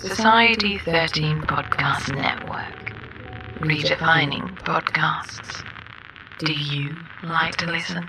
Society 13 Podcast Network. Redefining podcasts. Do you like to listen?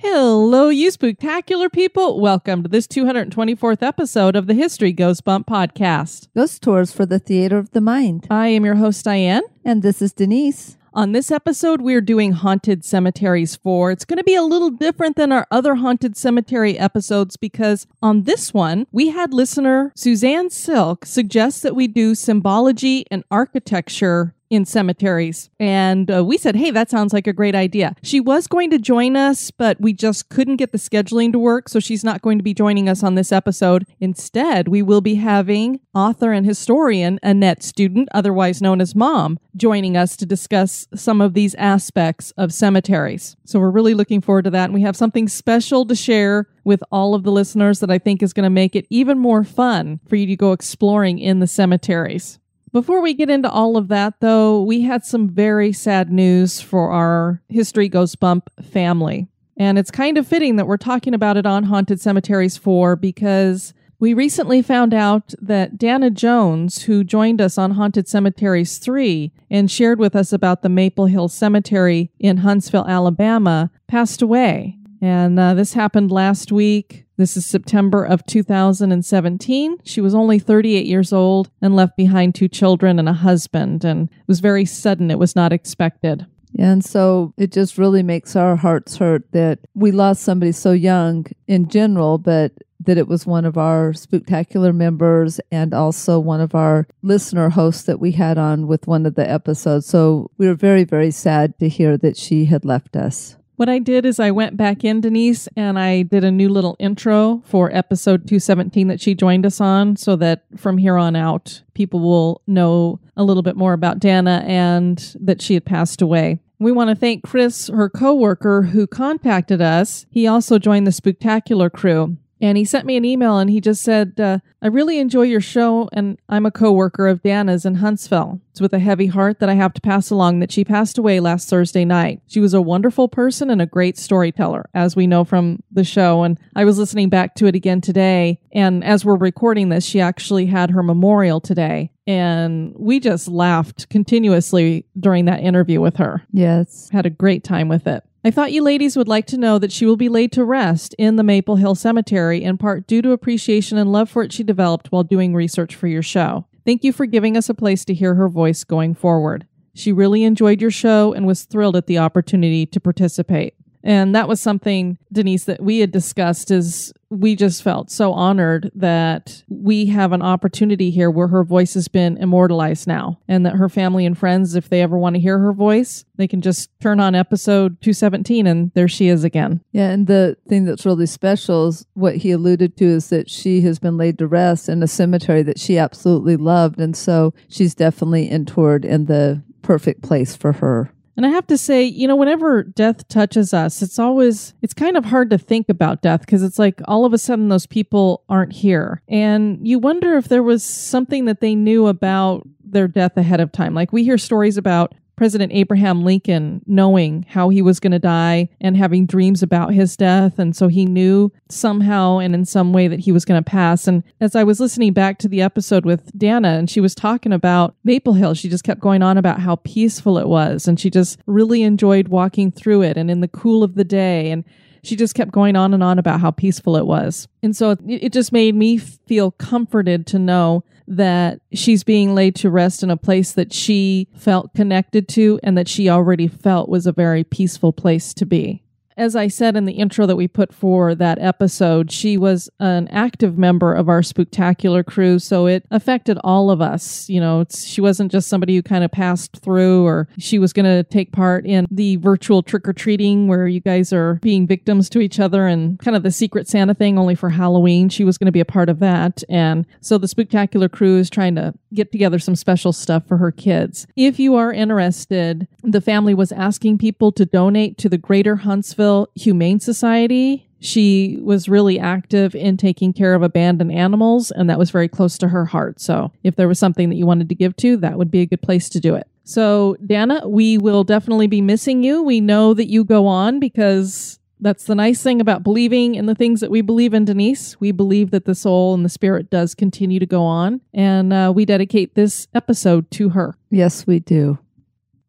Hello, you spectacular people. Welcome to this 224th episode of the History Goes Bump podcast. Ghost Tours for the Theater of the Mind. I am your host, Diane. And this is Denise. On this episode, we're doing Haunted Cemeteries 4. It's going to be a little different than our other Haunted Cemetery episodes because on this one, we had listener Suzanne Silk suggest that we do symbology and architecture in cemeteries. And uh, we said, hey, that sounds like a great idea. She was going to join us, but we just couldn't get the scheduling to work. So she's not going to be joining us on this episode. Instead, we will be having author and historian Annette Student, otherwise known as Mom, joining us to discuss some of these aspects of cemeteries. So we're really looking forward to that. And we have something special to share with all of the listeners that I think is going to make it even more fun for you to go exploring in the cemeteries. Before we get into all of that, though, we had some very sad news for our History Goes Bump family. And it's kind of fitting that we're talking about it on Haunted Cemeteries 4 because we recently found out that Dana Jones, who joined us on Haunted Cemeteries 3 and shared with us about the Maple Hill Cemetery in Huntsville, Alabama, passed away. And uh, this happened last week. This is September of 2017. She was only 38 years old and left behind two children and a husband. And it was very sudden, it was not expected. And so it just really makes our hearts hurt that we lost somebody so young in general, but that it was one of our spectacular members and also one of our listener hosts that we had on with one of the episodes. So we were very, very sad to hear that she had left us. What I did is I went back in, Denise, and I did a new little intro for episode 217 that she joined us on so that from here on out, people will know a little bit more about Dana and that she had passed away. We want to thank Chris, her coworker, who contacted us. He also joined the Spooktacular crew. And he sent me an email and he just said, uh, I really enjoy your show and I'm a coworker of Dana's in Huntsville. It's with a heavy heart that I have to pass along that she passed away last Thursday night. She was a wonderful person and a great storyteller, as we know from the show. And I was listening back to it again today. And as we're recording this, she actually had her memorial today. And we just laughed continuously during that interview with her. Yes. Had a great time with it. I thought you ladies would like to know that she will be laid to rest in the Maple Hill Cemetery, in part due to appreciation and love for it she developed while doing research for your show. Thank you for giving us a place to hear her voice going forward. She really enjoyed your show and was thrilled at the opportunity to participate. And that was something, Denise, that we had discussed is we just felt so honored that we have an opportunity here where her voice has been immortalized now and that her family and friends, if they ever want to hear her voice, they can just turn on episode 217 and there she is again. Yeah, and the thing that's really special is what he alluded to is that she has been laid to rest in a cemetery that she absolutely loved. And so she's definitely interred in the perfect place for her. And I have to say, you know, whenever death touches us, it's always, it's kind of hard to think about death because it's like all of a sudden those people aren't here. And you wonder if there was something that they knew about their death ahead of time. Like we hear stories about President Abraham Lincoln knowing how he was going to die and having dreams about his death. And so he knew somehow and in some way that he was going to pass. And as I was listening back to the episode with Dana and she was talking about Maple Hill, she just kept going on about how peaceful it was. And she just really enjoyed walking through it and in the cool of the day. And she just kept going on and on about how peaceful it was. And so it, just made me feel comforted to know that she's being laid to rest in a place that she felt connected to and that she already felt was a very peaceful place to be. As I said in the intro that we put for that episode, she was an active member of our spooktacular crew, so it affected all of us. You know, she wasn't just somebody who kind of passed through, or she was going to take part in the virtual trick or treating where you guys are being victims to each other and kind of the Secret Santa thing only for Halloween. She was going to be a part of that, and so the spooktacular crew is trying to get together some special stuff for her kids. If you are interested, the family was asking people to donate to the Greater Huntsville Humane Society. She was really active in taking care of abandoned animals, and that was very close to her heart. So, if there was something that you wanted to give to, that would be a good place to do it. So, Dana, we will definitely be missing you. We know that you go on because that's the nice thing about believing in the things that we believe in, Denise. We believe that the soul and the spirit does continue to go on, and uh, we dedicate this episode to her. Yes, we do.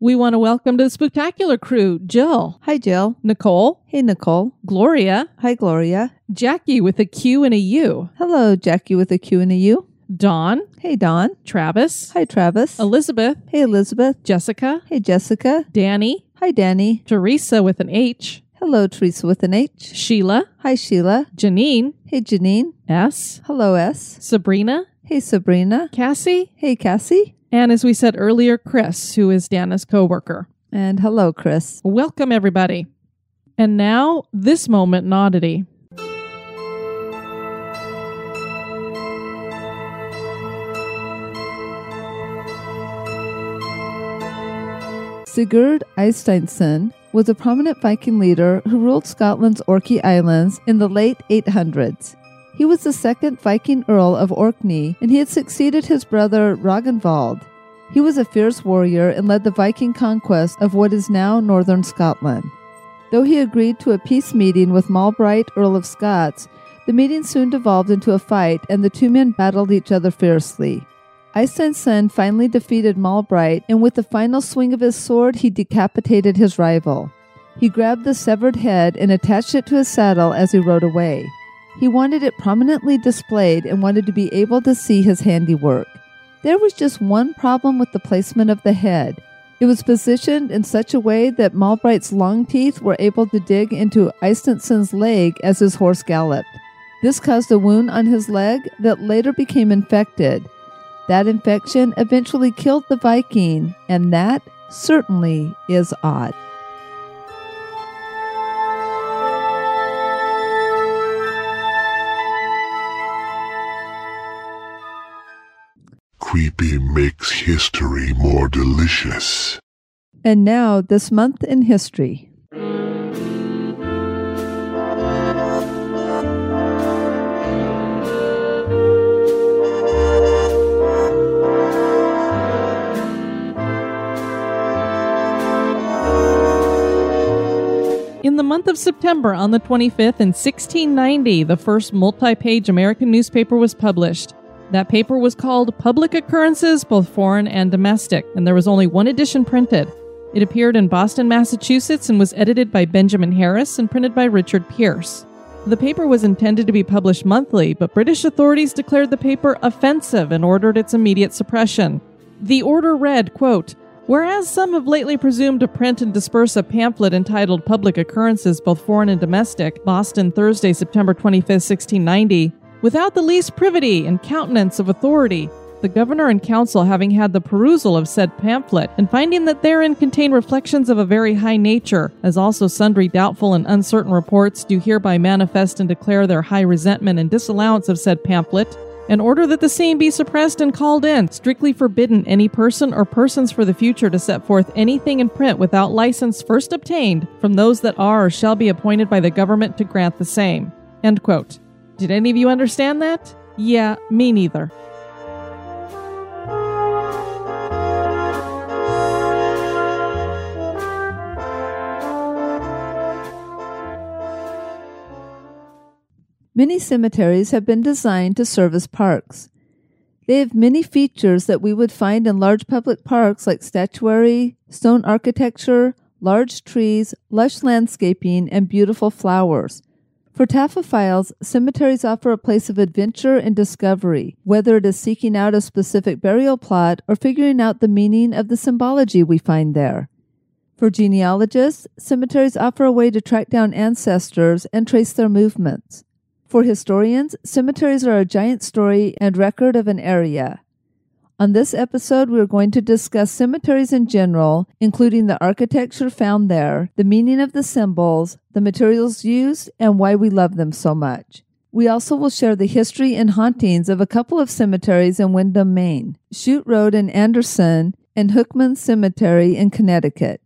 We want to welcome to the spectacular crew Jill, Hi, Jill. Nicole, Hey, Nicole. Gloria, Hi, Gloria. Jackie with a Q and a U, Hello, Jackie with a Q and a U. Dawn, Hey, Dawn. Travis, Hi, Travis. Elizabeth, Hey, Elizabeth. Jessica, Hey, Jessica. Danny, Hi, Danny. Teresa with an H, Hello, Teresa with an H. Sheila, Hi, Sheila. Janine, Hey, Janine. S, Hello, S. Sabrina, Hey, Sabrina. Cassie, Hey, Cassie. And as we said earlier, Chris, who is Dana's coworker. And hello, Chris. Welcome, everybody. And now, this moment in oddity. Sigurd Eysteinsson was a prominent Viking leader who ruled Scotland's Orkney Islands in the late 800s. He was the second Viking Earl of Orkney, and he had succeeded his brother Ragnvald. He was a fierce warrior and led the Viking conquest of what is now northern Scotland. Though he agreed to a peace meeting with Malbright, Earl of Scots, the meeting soon devolved into a fight, and the two men battled each other fiercely. Eysteinsson finally defeated Malbright, and with the final swing of his sword, he decapitated his rival. He grabbed the severed head and attached it to his saddle as he rode away. He wanted it prominently displayed and wanted to be able to see his handiwork. There was just one problem with the placement of the head. It was positioned in such a way that Malbright's long teeth were able to dig into Eysteinsson's leg as his horse galloped. This caused a wound on his leg that later became infected. That infection eventually killed the Viking, and that certainly is odd. Creepy makes history more delicious. And now, this month in history. In the month of September, on the 25th in 1690, the first multi page American newspaper was published. That paper was called Public Occurrences, both foreign and domestic, and there was only one edition printed. It appeared in Boston, Massachusetts, and was edited by Benjamin Harris and printed by Richard Pierce. The paper was intended to be published monthly, but British authorities declared the paper offensive and ordered its immediate suppression. The order read, quote, Whereas some have lately presumed to print and disperse a pamphlet entitled Public Occurrences, both foreign and domestic, Boston, Thursday, September 25, 1690, without the least privity and countenance of authority, the governor and council having had the perusal of said pamphlet, and finding that therein contain reflections of a very high nature, as also sundry doubtful and uncertain reports, do hereby manifest and declare their high resentment and disallowance of said pamphlet, and order that the same be suppressed and called in, strictly forbidden any person or persons for the future to set forth anything in print without license first obtained from those that are or shall be appointed by the government to grant the same. End quote. Did any of you understand that? Yeah, me neither. Many cemeteries have been designed to serve as parks. They have many features that we would find in large public parks like statuary, stone architecture, large trees, lush landscaping, and beautiful flowers. For taphophiles, cemeteries offer a place of adventure and discovery, whether it is seeking out a specific burial plot or figuring out the meaning of the symbology we find there. For genealogists, cemeteries offer a way to track down ancestors and trace their movements. For historians, cemeteries are a giant story and record of an area. On this episode, we are going to discuss cemeteries in general, including the architecture found there, the meaning of the symbols, the materials used, and why we love them so much. We also will share the history and hauntings of a couple of cemeteries in Windham, Maine, Shute Road in Anderson, and Hookman Cemetery in Connecticut.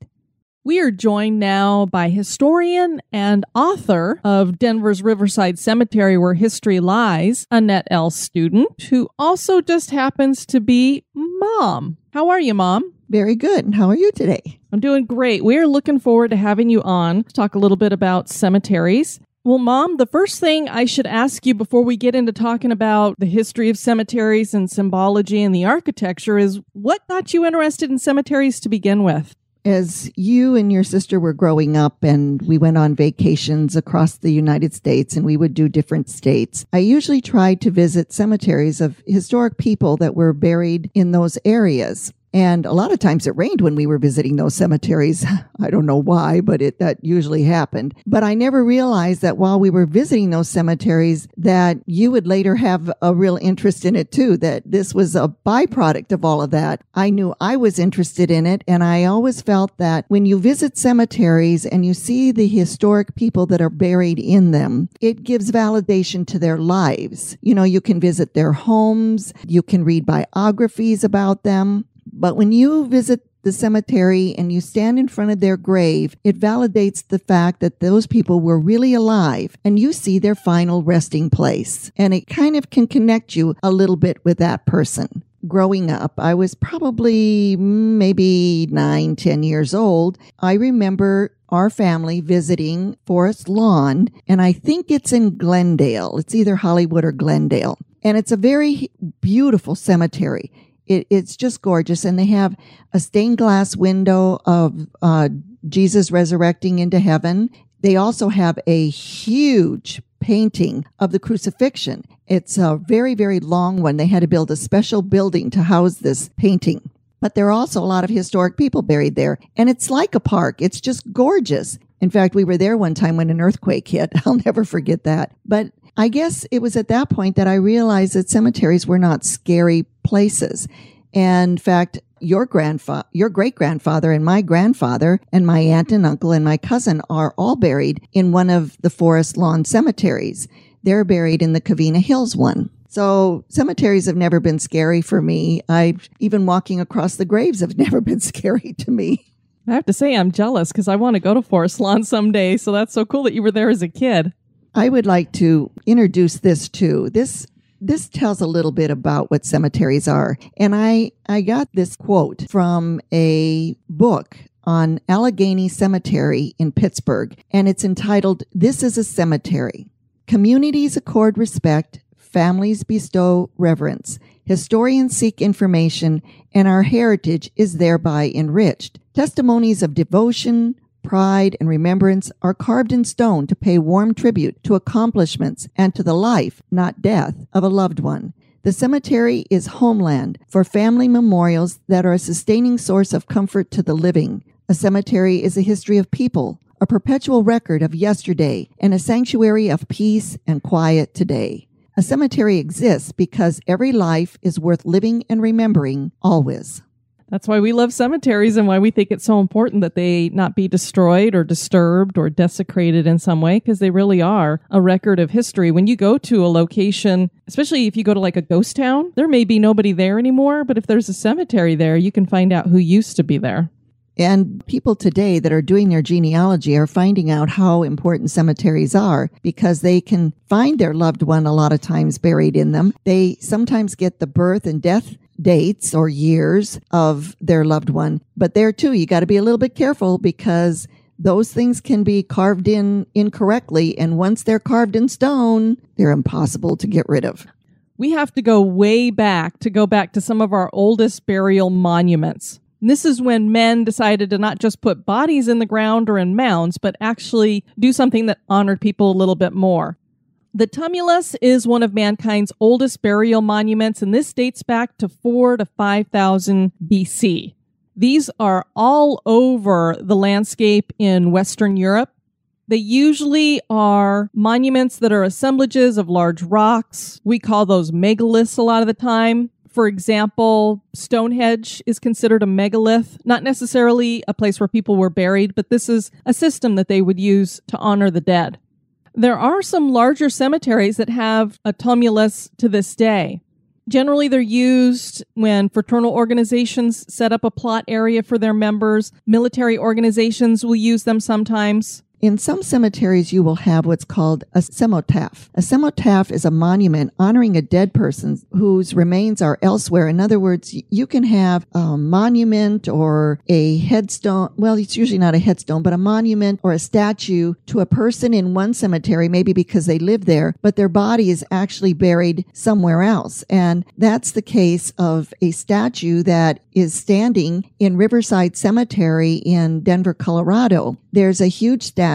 We are joined now by historian and author of Denver's Riverside Cemetery Where History Lies, Annette L. Student, who also just happens to be mom. How are you, mom? Very good. And how are you today? I'm doing great. We are looking forward to having you on to talk a little bit about cemeteries. Well, Mom, the first thing I should ask you before we get into talking about the history of cemeteries and symbology and the architecture is what got you interested in cemeteries to begin with? As you and your sister were growing up and we went on vacations across the United States and we would do different states, I usually tried to visit cemeteries of historic people that were buried in those areas. And a lot of times it rained when we were visiting those cemeteries. I don't know why, but it that usually happened. But I never realized that while we were visiting those cemeteries that you would later have a real interest in it too, that this was a byproduct of all of that. I knew I was interested in it and I always felt that when you visit cemeteries and you see the historic people that are buried in them, it gives validation to their lives. You know, you can visit their homes, you can read biographies about them. But when you visit the cemetery and you stand in front of their grave, it validates the fact that those people were really alive and you see their final resting place. And it kind of can connect you a little bit with that person. Growing up, I was probably maybe nine, ten years old. I remember our family visiting Forest Lawn, and I think it's in Glendale. It's either Hollywood or Glendale. And it's a very beautiful cemetery. It, it's just gorgeous. And they have a stained glass window of uh, Jesus resurrecting into heaven. They also have a huge painting of the crucifixion. It's a very, very long one. They had to build a special building to house this painting. But there are also a lot of historic people buried there. And it's like a park. It's just gorgeous. In fact, we were there one time when an earthquake hit. I'll never forget that. But I guess it was at that point that I realized that cemeteries were not scary places. And in fact, your grandfather, your great grandfather and my grandfather and my aunt and uncle and my cousin are all buried in one of the forest lawn cemeteries. They're buried in the Covina Hills one. So cemeteries have never been scary for me. I've even walking across the graves have never been scary to me. I have to say I'm jealous because I want to go to Forest Lawn someday. So that's so cool that you were there as a kid. I would like to introduce this too. This this tells a little bit about what cemeteries are. And I I got this quote from a book on Allegheny Cemetery in Pittsburgh, and it's entitled This is a Cemetery. Communities accord respect, families bestow reverence, historians seek information, and our heritage is thereby enriched. Testimonies of devotion, pride, and remembrance are carved in stone to pay warm tribute to accomplishments and to the life, not death, of a loved one. The cemetery is homeland for family memorials that are a sustaining source of comfort to the living. A cemetery is a history of people, a perpetual record of yesterday, and a sanctuary of peace and quiet today. A cemetery exists because every life is worth living and remembering always. That's why we love cemeteries and why we think it's so important that they not be destroyed or disturbed or desecrated in some way because they really are a record of history. When you go to a location, especially if you go to like a ghost town, there may be nobody there anymore, but if there's a cemetery there, you can find out who used to be there. And people today that are doing their genealogy are finding out how important cemeteries are because they can find their loved one a lot of times buried in them. They sometimes get the birth and death dates or years of their loved one. But there too, you got to be a little bit careful because those things can be carved in incorrectly. And once they're carved in stone, they're impossible to get rid of. We have to go way back to go back to some of our oldest burial monuments. And this is when men decided to not just put bodies in the ground or in mounds, but actually do something that honored people a little bit more. The tumulus is one of mankind's oldest burial monuments, and this dates back to 4 to 5000 BC. These are all over the landscape in Western Europe. They usually are monuments that are assemblages of large rocks. We call those megaliths a lot of the time. For example, Stonehenge is considered a megalith, not necessarily a place where people were buried, but this is a system that they would use to honor the dead. There are some larger cemeteries that have a tumulus to this day. Generally, they're used when fraternal organizations set up a plot area for their members. Military organizations will use them sometimes. In some cemeteries, you will have what's called a cenotaph. A cenotaph is a monument honoring a dead person whose remains are elsewhere. In other words, you can have a monument or a headstone. Well, it's usually not a headstone, but a monument or a statue to a person in one cemetery, maybe because they live there, but their body is actually buried somewhere else. And that's the case of a statue that is standing in Riverside Cemetery in Denver, Colorado. There's a huge statue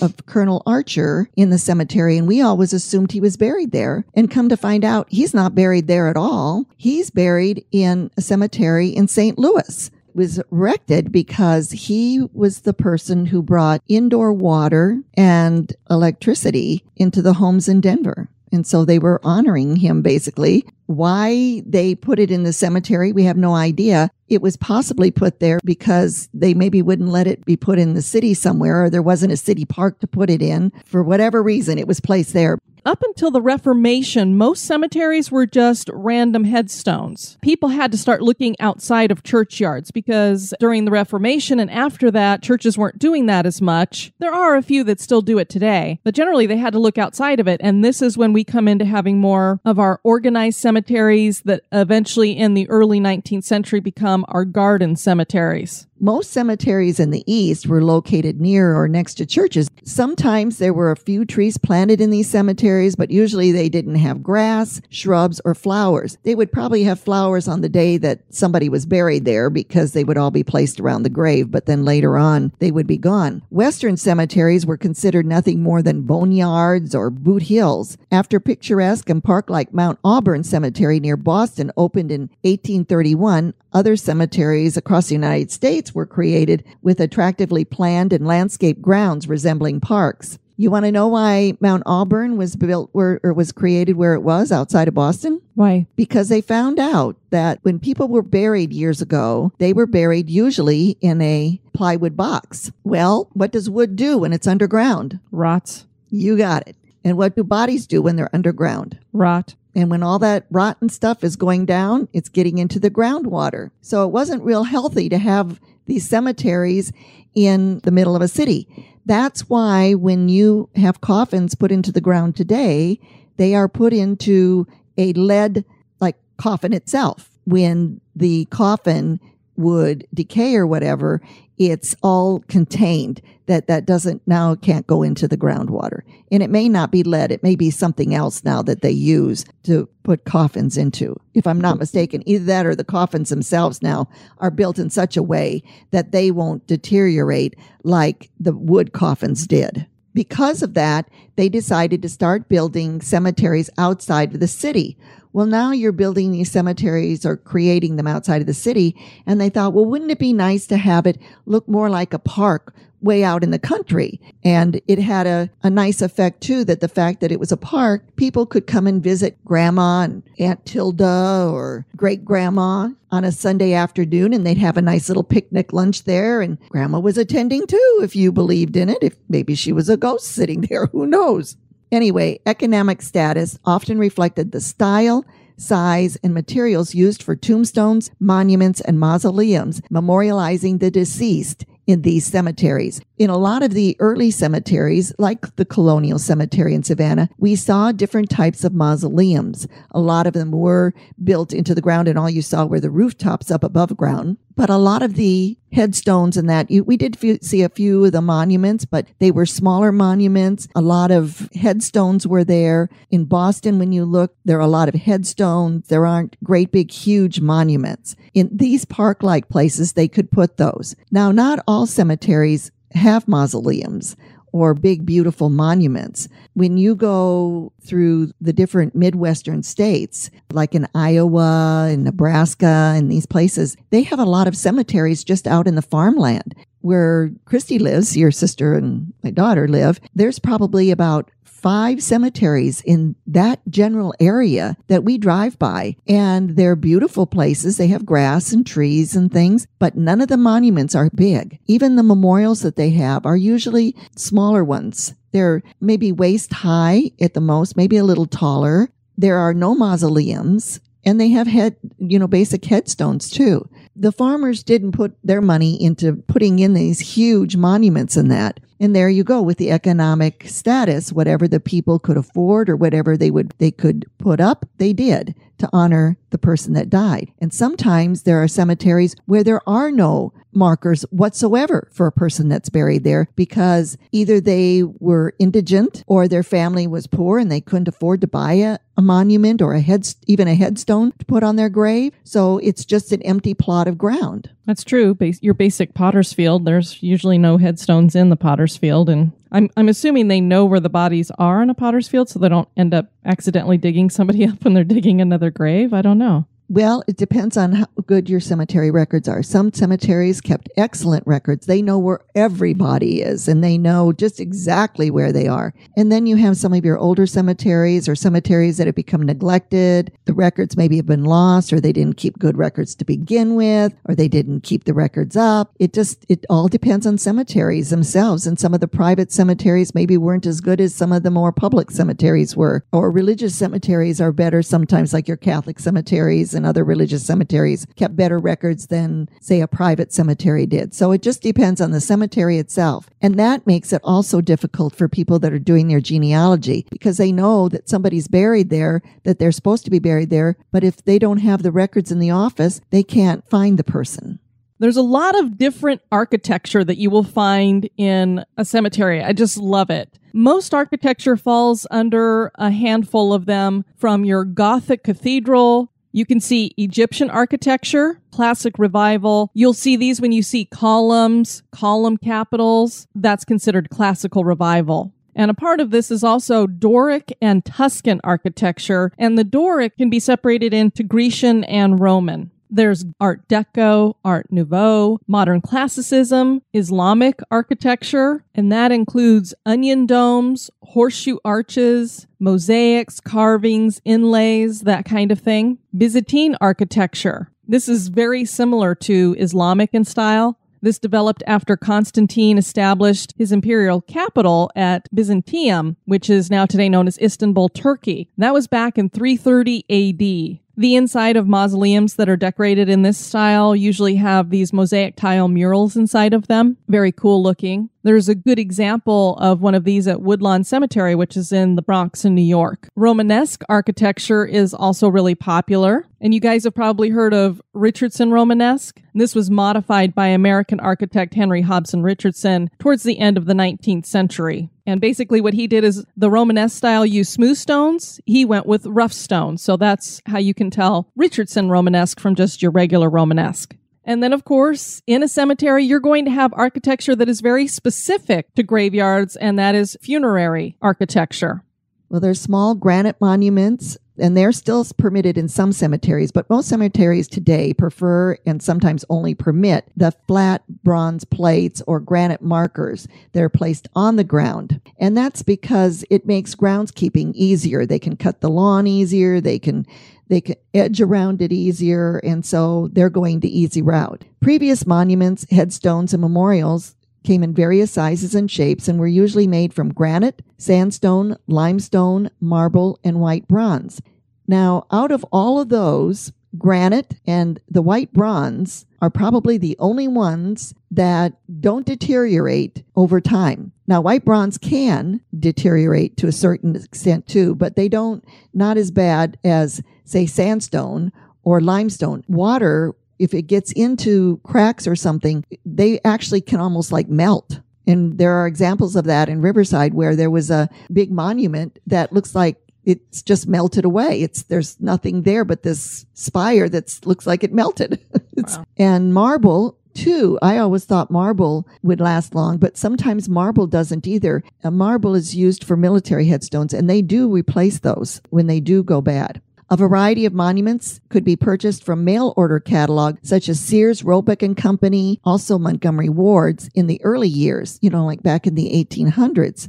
of Colonel Archer in the cemetery, and we always assumed he was buried there. And come to find out, he's not buried there at all. He's buried in a cemetery in St. Louis It was erected because he was the person who brought indoor water and electricity into the homes in Denver. And so they were honoring him basically. Why they put it in the cemetery, we have no idea. It was possibly put there because they maybe wouldn't let it be put in the city somewhere or there wasn't a city park to put it in. For whatever reason, it was placed there. Up until the Reformation, most cemeteries were just random headstones. People had to start looking outside of churchyards because during the Reformation and after that, churches weren't doing that as much. There are a few that still do it today, but generally they had to look outside of it. And this is when we come into having more of our organized cemeteries that eventually in the early 19th century become our garden cemeteries. Most cemeteries in the East were located near or next to churches. Sometimes there were a few trees planted in these cemeteries, but usually they didn't have grass, shrubs, or flowers. They would probably have flowers on the day that somebody was buried there because they would all be placed around the grave, but then later on they would be gone. Western cemeteries were considered nothing more than boneyards or boot hills. After picturesque and park like Mount Auburn Cemetery near Boston opened in 1831, other cemeteries across the United States were created with attractively planned and landscaped grounds resembling parks. You want to know why Mount Auburn was built where or was created where it was outside of Boston? Why? Because they found out that when people were buried years ago, they were buried usually in a plywood box. Well, what does wood do when it's underground? Rots. You got it. And what do bodies do when they're underground? Rot. And when all that rotten stuff is going down, it's getting into the groundwater. So it wasn't real healthy to have these cemeteries in the middle of a city. That's why when you have coffins put into the ground today, they are put into a lead like coffin itself. When the coffin would decay or whatever, it's all contained that that doesn't now can't go into the groundwater. And it may not be lead. It may be something else now that they use to put coffins into. If I'm not mistaken, either that or the coffins themselves now are built in such a way that they won't deteriorate like the wood coffins did. Because of that, they decided to start building cemeteries outside of the city. Well, now you're building these cemeteries or creating them outside of the city. And they thought, well, wouldn't it be nice to have it look more like a park way out in the country? And it had a, a nice effect too that the fact that it was a park, people could come and visit grandma and Aunt Tilda or great grandma on a Sunday afternoon and they'd have a nice little picnic lunch there. And grandma was attending too, if you believed in it. If maybe she was a ghost sitting there, who knows? Anyway, economic status often reflected the style, size, and materials used for tombstones, monuments, and mausoleums, memorializing the deceased in these cemeteries. In a lot of the early cemeteries, like the Colonial Cemetery in Savannah, we saw different types of mausoleums. A lot of them were built into the ground and all you saw were the rooftops up above ground. But a lot of the headstones and that, you, we did f- see a few of the monuments, but they were smaller monuments. A lot of headstones were there. In Boston, when you look, there are a lot of headstones. There aren't great big, huge monuments. In these park-like places, they could put those. Now, not all cemeteries have mausoleums or big, beautiful monuments. When you go through the different Midwestern states, like in Iowa and Nebraska and these places, they have a lot of cemeteries just out in the farmland. Where Christy lives, your sister and my daughter live, there's probably about five cemeteries in that general area that we drive by. And they're beautiful places. They have grass and trees and things, but none of the monuments are big. Even the memorials that they have are usually smaller ones. They're maybe waist high at the most, maybe a little taller. There are no mausoleums and they have head, you know, basic headstones too. The farmers didn't put their money into putting in these huge monuments and that. And there you go with the economic status, whatever the people could afford or whatever they would, they could put up, they did to honor the person that died. And sometimes there are cemeteries where there are no markers whatsoever for a person that's buried there because either they were indigent or their family was poor and they couldn't afford to buy a, a monument or a head, even a headstone to put on their grave. So it's just an empty plot of ground. That's true. Bas- your basic potter's field, there's usually no headstones in the potter's field. And I'm, I'm assuming they know where the bodies are in a potter's field so they don't end up accidentally digging somebody up when they're digging another grave. I don't know. Well, it depends on how good your cemetery records are. Some cemeteries kept excellent records. They know where everybody is and they know just exactly where they are. And then you have some of your older cemeteries or cemeteries that have become neglected. The records maybe have been lost or they didn't keep good records to begin with or they didn't keep the records up. It just, it all depends on cemeteries themselves. And some of the private cemeteries maybe weren't as good as some of the more public cemeteries were. Or religious cemeteries are better sometimes like your Catholic cemeteries and other religious cemeteries kept better records than, say, a private cemetery did. So it just depends on the cemetery itself. And that makes it also difficult for people that are doing their genealogy because they know that somebody's buried there, that they're supposed to be buried there. But if they don't have the records in the office, they can't find the person. There's a lot of different architecture that you will find in a cemetery. I just love it. Most architecture falls under a handful of them from your Gothic cathedral. You can see Egyptian architecture, classic revival. You'll see these when you see columns, column capitals. That's considered classical revival. And a part of this is also Doric and Tuscan architecture, and the Doric can be separated into Grecian and Roman. There's Art Deco, Art Nouveau, Modern Classicism, Islamic architecture, and that includes onion domes, horseshoe arches, mosaics, carvings, inlays, that kind of thing. Byzantine architecture. This is very similar to Islamic in style. This developed after Constantine established his imperial capital at Byzantium, which is now today known as Istanbul, Turkey. That was back in 330 AD. The inside of mausoleums that are decorated in this style usually have these mosaic tile murals inside of them. Very cool looking. There's a good example of one of these at Woodlawn Cemetery, which is in the Bronx in New York. Romanesque architecture is also really popular. And you guys have probably heard of Richardson Romanesque. This was modified by American architect Henry Hobson Richardson towards the end of the 19th century. And basically, what he did is the Romanesque style used smooth stones. He went with rough stones. So that's how you can tell Richardson Romanesque from just your regular Romanesque. And then, of course, in a cemetery, you're going to have architecture that is very specific to graveyards, and that is funerary architecture. Well, there's small granite monuments, and they're still permitted in some cemeteries, but most cemeteries today prefer and sometimes only permit the flat bronze plates or granite markers that are placed on the ground. And that's because it makes groundskeeping easier. They can cut the lawn easier, they can they can edge around it easier, and so they're going the easy route. Previous monuments, headstones, and memorials came in various sizes and shapes and were usually made from granite, sandstone, limestone, marble, and white bronze. Now, out of all of those, granite and the white bronze are probably the only ones that don't deteriorate over time. Now, white bronze can deteriorate to a certain extent too, but they don't, not as bad as, say, sandstone or limestone. Water, if it gets into cracks or something, they actually can almost like melt. And there are examples of that in Riverside where there was a big monument that looks like it's just melted away. It's there's nothing there but this spire that looks like it melted. wow. And marble too. I always thought marble would last long, but sometimes marble doesn't either. A marble is used for military headstones and they do replace those when they do go bad. A variety of monuments could be purchased from mail order catalog, such as Sears, Roebuck and Company, also Montgomery Ward's in the early years, you know, like back in the 1800s.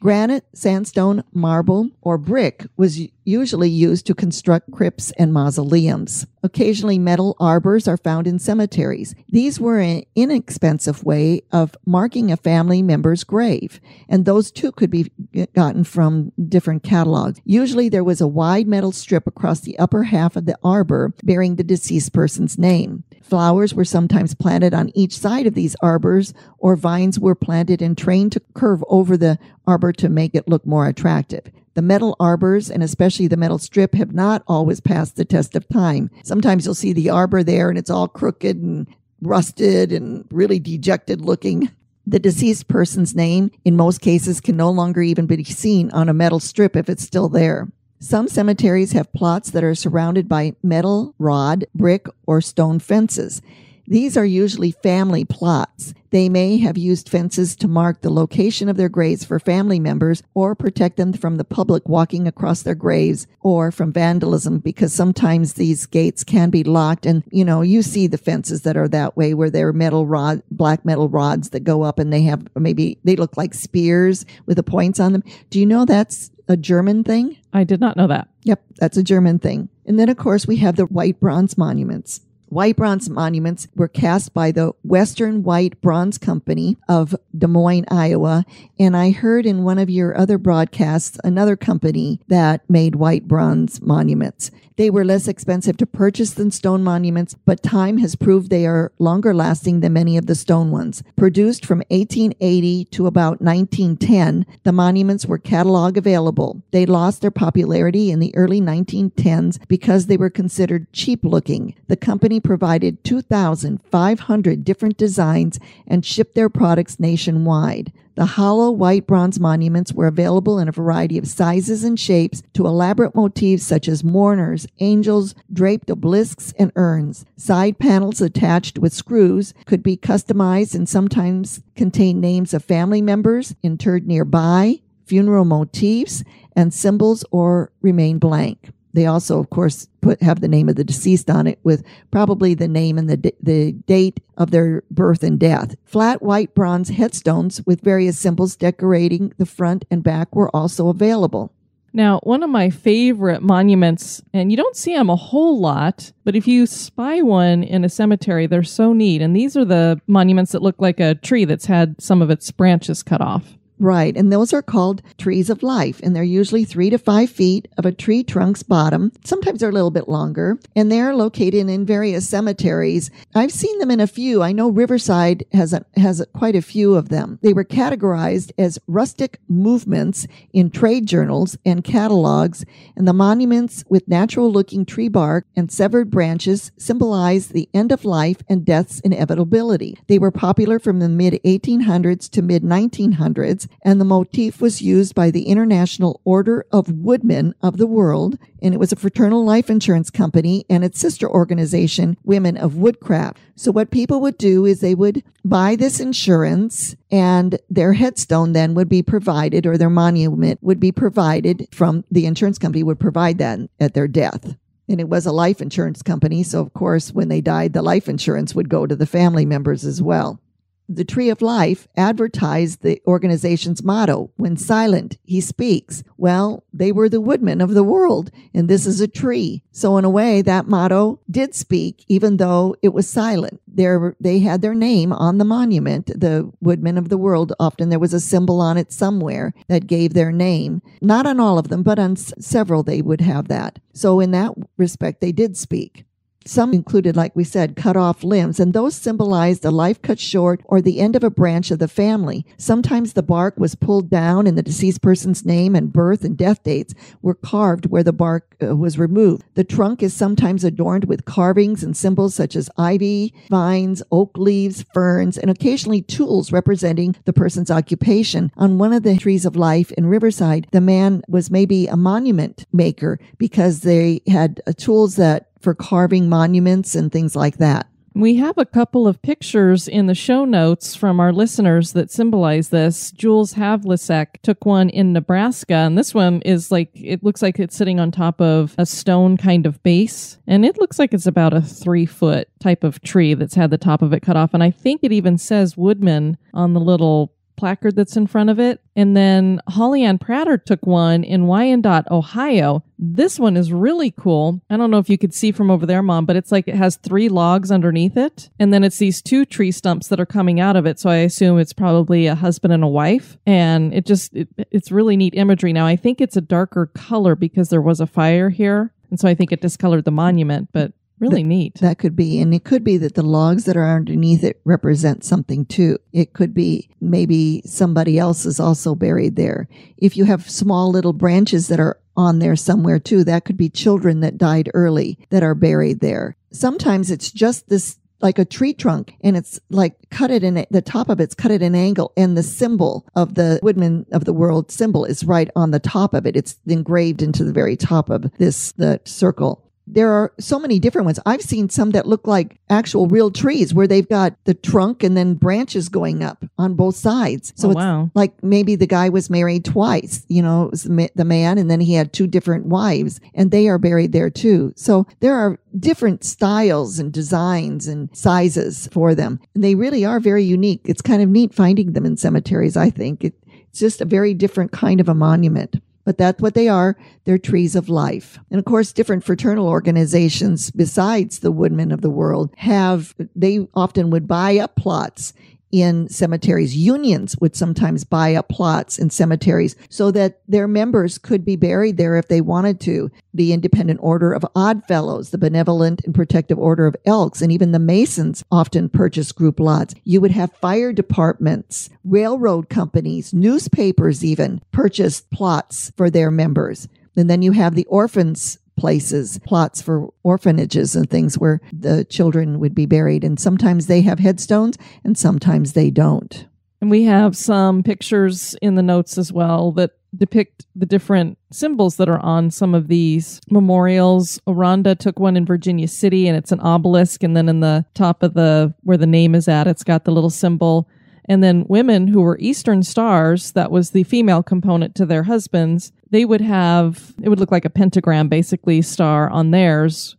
Granite, sandstone, marble, or brick was usually used to construct crypts and mausoleums. Occasionally, metal arbors are found in cemeteries. These were an inexpensive way of marking a family member's grave, and those too could be gotten from different catalogs. Usually, there was a wide metal strip across the upper half of the arbor bearing the deceased person's name. Flowers were sometimes planted on each side of these arbors, or vines were planted and trained to curve over the arbor to make it look more attractive. The metal arbors and especially the metal strip have not always passed the test of time. Sometimes you'll see the arbor there and it's all crooked and rusted and really dejected looking. The deceased person's name, in most cases, can no longer even be seen on a metal strip if it's still there. Some cemeteries have plots that are surrounded by metal, rod, brick, or stone fences. These are usually family plots. They may have used fences to mark the location of their graves for family members or protect them from the public walking across their graves or from vandalism because sometimes these gates can be locked and you know you see the fences that are that way where they're metal rod black metal rods that go up and they have maybe they look like spears with the points on them. Do you know that's a German thing? I did not know that. Yep, that's a German thing. And then of course we have the white bronze monuments. White bronze monuments were cast by the Western White Bronze Company of Des Moines, Iowa. And I heard in one of your other broadcasts another company that made white bronze monuments. They were less expensive to purchase than stone monuments, but time has proved they are longer lasting than many of the stone ones. Produced from 1880 to about 1910, the monuments were catalog available. They lost their popularity in the early 1910s because they were considered cheap looking. The company provided 2,500 different designs and shipped their products nationwide. The hollow white bronze monuments were available in a variety of sizes and shapes to elaborate motifs such as mourners, angels, draped obelisks, and urns. Side panels attached with screws could be customized and sometimes contain names of family members interred nearby, funeral motifs, and symbols or remain blank. They also, of course, put have the name of the deceased on it with probably the name and the the date of their birth and death. Flat white bronze headstones with various symbols decorating the front and back were also available. Now, one of my favorite monuments, and you don't see them a whole lot, but if you spy one in a cemetery, they're so neat. And these are the monuments that look like a tree that's had some of its branches cut off. Right, and those are called trees of life, and they're usually three to five feet of a tree trunk's bottom. Sometimes they're a little bit longer, and they're located in various cemeteries. I've seen them in a few. I know Riverside has a, has a, quite a few of them. They were categorized as rustic movements in trade journals and catalogs, and the monuments with natural-looking tree bark and severed branches symbolize the end of life and death's inevitability. They were popular from the mid 1800s to mid 1900s and the motif was used by the International Order of Woodmen of the World, and it was a fraternal life insurance company and its sister organization, Women of Woodcraft. So what people would do is they would buy this insurance and their headstone then would be provided or their monument would be provided from the insurance company would provide that at their death. And it was a life insurance company. So, of course, when they died, the life insurance would go to the family members as well. The Tree of Life advertised the organization's motto, When silent, he speaks. Well, they were the woodmen of the world, and this is a tree. So, in a way, that motto did speak, even though it was silent. There, they had their name on the monument, the woodmen of the world. Often there was a symbol on it somewhere that gave their name. Not on all of them, but on s- several they would have that. So, in that respect, they did speak. Some included, like we said, cut off limbs, and those symbolized a life cut short or the end of a branch of the family. Sometimes the bark was pulled down and the deceased person's name and birth and death dates were carved where the bark uh, was removed. The trunk is sometimes adorned with carvings and symbols such as ivy, vines, oak leaves, ferns, and occasionally tools representing the person's occupation. On one of the trees of life in Riverside, the man was maybe a monument maker because they had uh, tools that for carving monuments and things like that. We have a couple of pictures in the show notes from our listeners that symbolize this. Jules Havlicek took one in Nebraska, and this one is like, it looks like it's sitting on top of a stone kind of base, and it looks like it's about a three foot type of tree that's had the top of it cut off. And I think it even says Woodman on the little placard that's in front of it. And then Holly Ann Prater took one in Wyandotte, Ohio. This one is really cool. I don't know if you could see from over there, Mom, but it's like it has three logs underneath it. And then it's these two tree stumps that are coming out of it. So I assume it's probably a husband and a wife. And it just, it, it's really neat imagery. Now, I think it's a darker color because there was a fire here. And so I think it discolored the monument, but really neat. That could be. And it could be that the logs that are underneath it represent something too. It could be maybe somebody else is also buried there. If you have small little branches that are on there somewhere too, that could be children that died early that are buried there. Sometimes it's just this like a tree trunk and it's like cut it in the top of it's cut at an angle and the symbol of the Woodmen of the World symbol is right on the top of it it's engraved into the very top of this the circle there are so many different ones. I've seen some that look like actual real trees where they've got the trunk and then branches going up on both sides. So Oh, it's wow. like maybe the guy was married twice, you know, it was the the man and then he had two different wives and they are buried there too. So there are different styles and designs and sizes for them. And they really are very unique. It's kind of neat finding them in cemeteries, I think. It, it's just a very different kind of a monument. But that's what they are. They're trees of life. And of course, different fraternal organizations besides the Woodmen of the World have, they often would buy up plots in cemeteries. Unions would sometimes buy up plots in cemeteries so that their members could be buried there if they wanted to. The Independent Order of Odd Fellows, the Benevolent and Protective Order of Elks, and even the Masons often purchase group lots. You would have fire departments, railroad companies, newspapers even purchase plots for their members. And then you have the orphans places, plots for orphanages and things where the children would be buried. And sometimes they have headstones and sometimes they don't. And we have some pictures in the notes as well that depict the different symbols that are on some of these memorials. Oranda took one in Virginia City and it's an obelisk. And then in the top of the, where the name is at, it's got the little symbol. And then women who were Eastern Stars, that was the female component to their husbands, they would have, it would look like a pentagram basically star on theirs.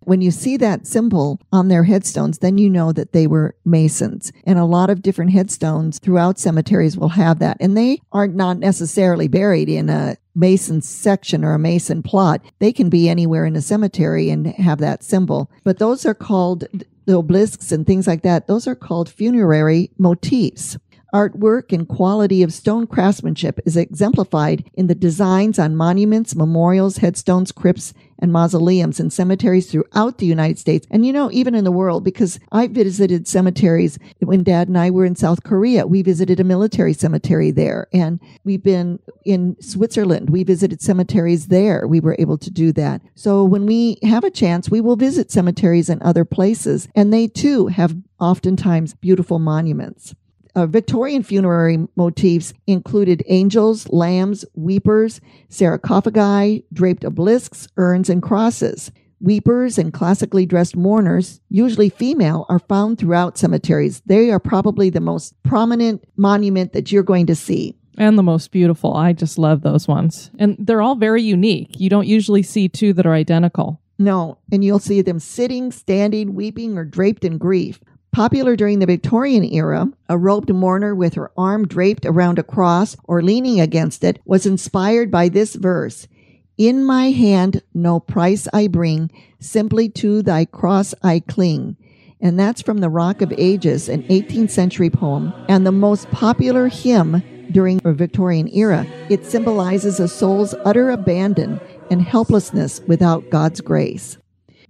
When you see that symbol on their headstones, then you know that they were Masons. And a lot of different headstones throughout cemeteries will have that. And they are not necessarily buried in a Mason section or a Mason plot. They can be anywhere in a cemetery and have that symbol. But those are called the obelisks and things like that. Those are called funerary motifs. Artwork and quality of stone craftsmanship is exemplified in the designs on monuments, memorials, headstones, crypts, and mausoleums in cemeteries throughout the United States and you know even in the world because I visited cemeteries. When dad and I were in South Korea we visited a military cemetery there and we've been in Switzerland. We visited cemeteries there. We were able to do that. So when we have a chance we will visit cemeteries in other places and they too have oftentimes beautiful monuments uh, Victorian funerary motifs included angels, lambs, weepers, sarcophagi, draped obelisks, urns, and crosses. Weepers and classically dressed mourners, usually female, are found throughout cemeteries. They are probably the most prominent monument that you're going to see. And the most beautiful. I just love those ones. And they're all very unique. You don't usually see two that are identical. No, and you'll see them sitting, standing, weeping, or draped in grief. Popular during the Victorian era, a robed mourner with her arm draped around a cross or leaning against it was inspired by this verse In my hand no price I bring, simply to thy cross I cling. And that's from the Rock of Ages, an 18th century poem, and the most popular hymn during the Victorian era. It symbolizes a soul's utter abandon and helplessness without God's grace.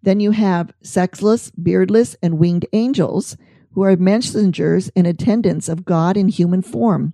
Then you have sexless, beardless, and winged angels, who are messengers and attendants of God in human form.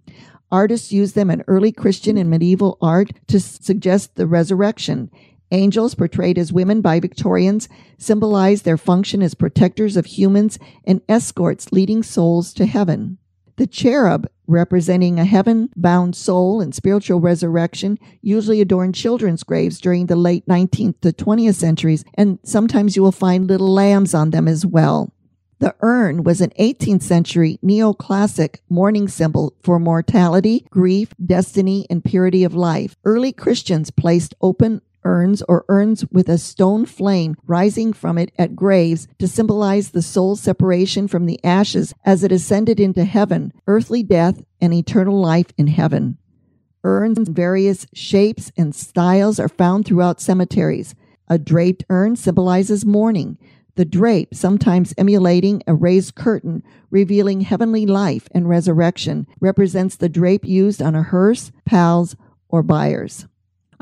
Artists used them in early Christian and medieval art to suggest the resurrection. Angels, portrayed as women by Victorians, symbolize their function as protectors of humans and escorts leading souls to heaven. The cherub, representing a heaven bound soul and spiritual resurrection, usually adorn children's graves during the late 19th to 20th centuries, and sometimes you will find little lambs on them as well. The urn was an 18th century neoclassic mourning symbol for mortality, grief, destiny, and purity of life. Early Christians placed open urns or urns with a stone flame rising from it at graves to symbolize the soul's separation from the ashes as it ascended into heaven, earthly death, and eternal life in heaven. Urns in various shapes and styles are found throughout cemeteries. A draped urn symbolizes mourning. The drape, sometimes emulating a raised curtain revealing heavenly life and resurrection, represents the drape used on a hearse, palls, or biers.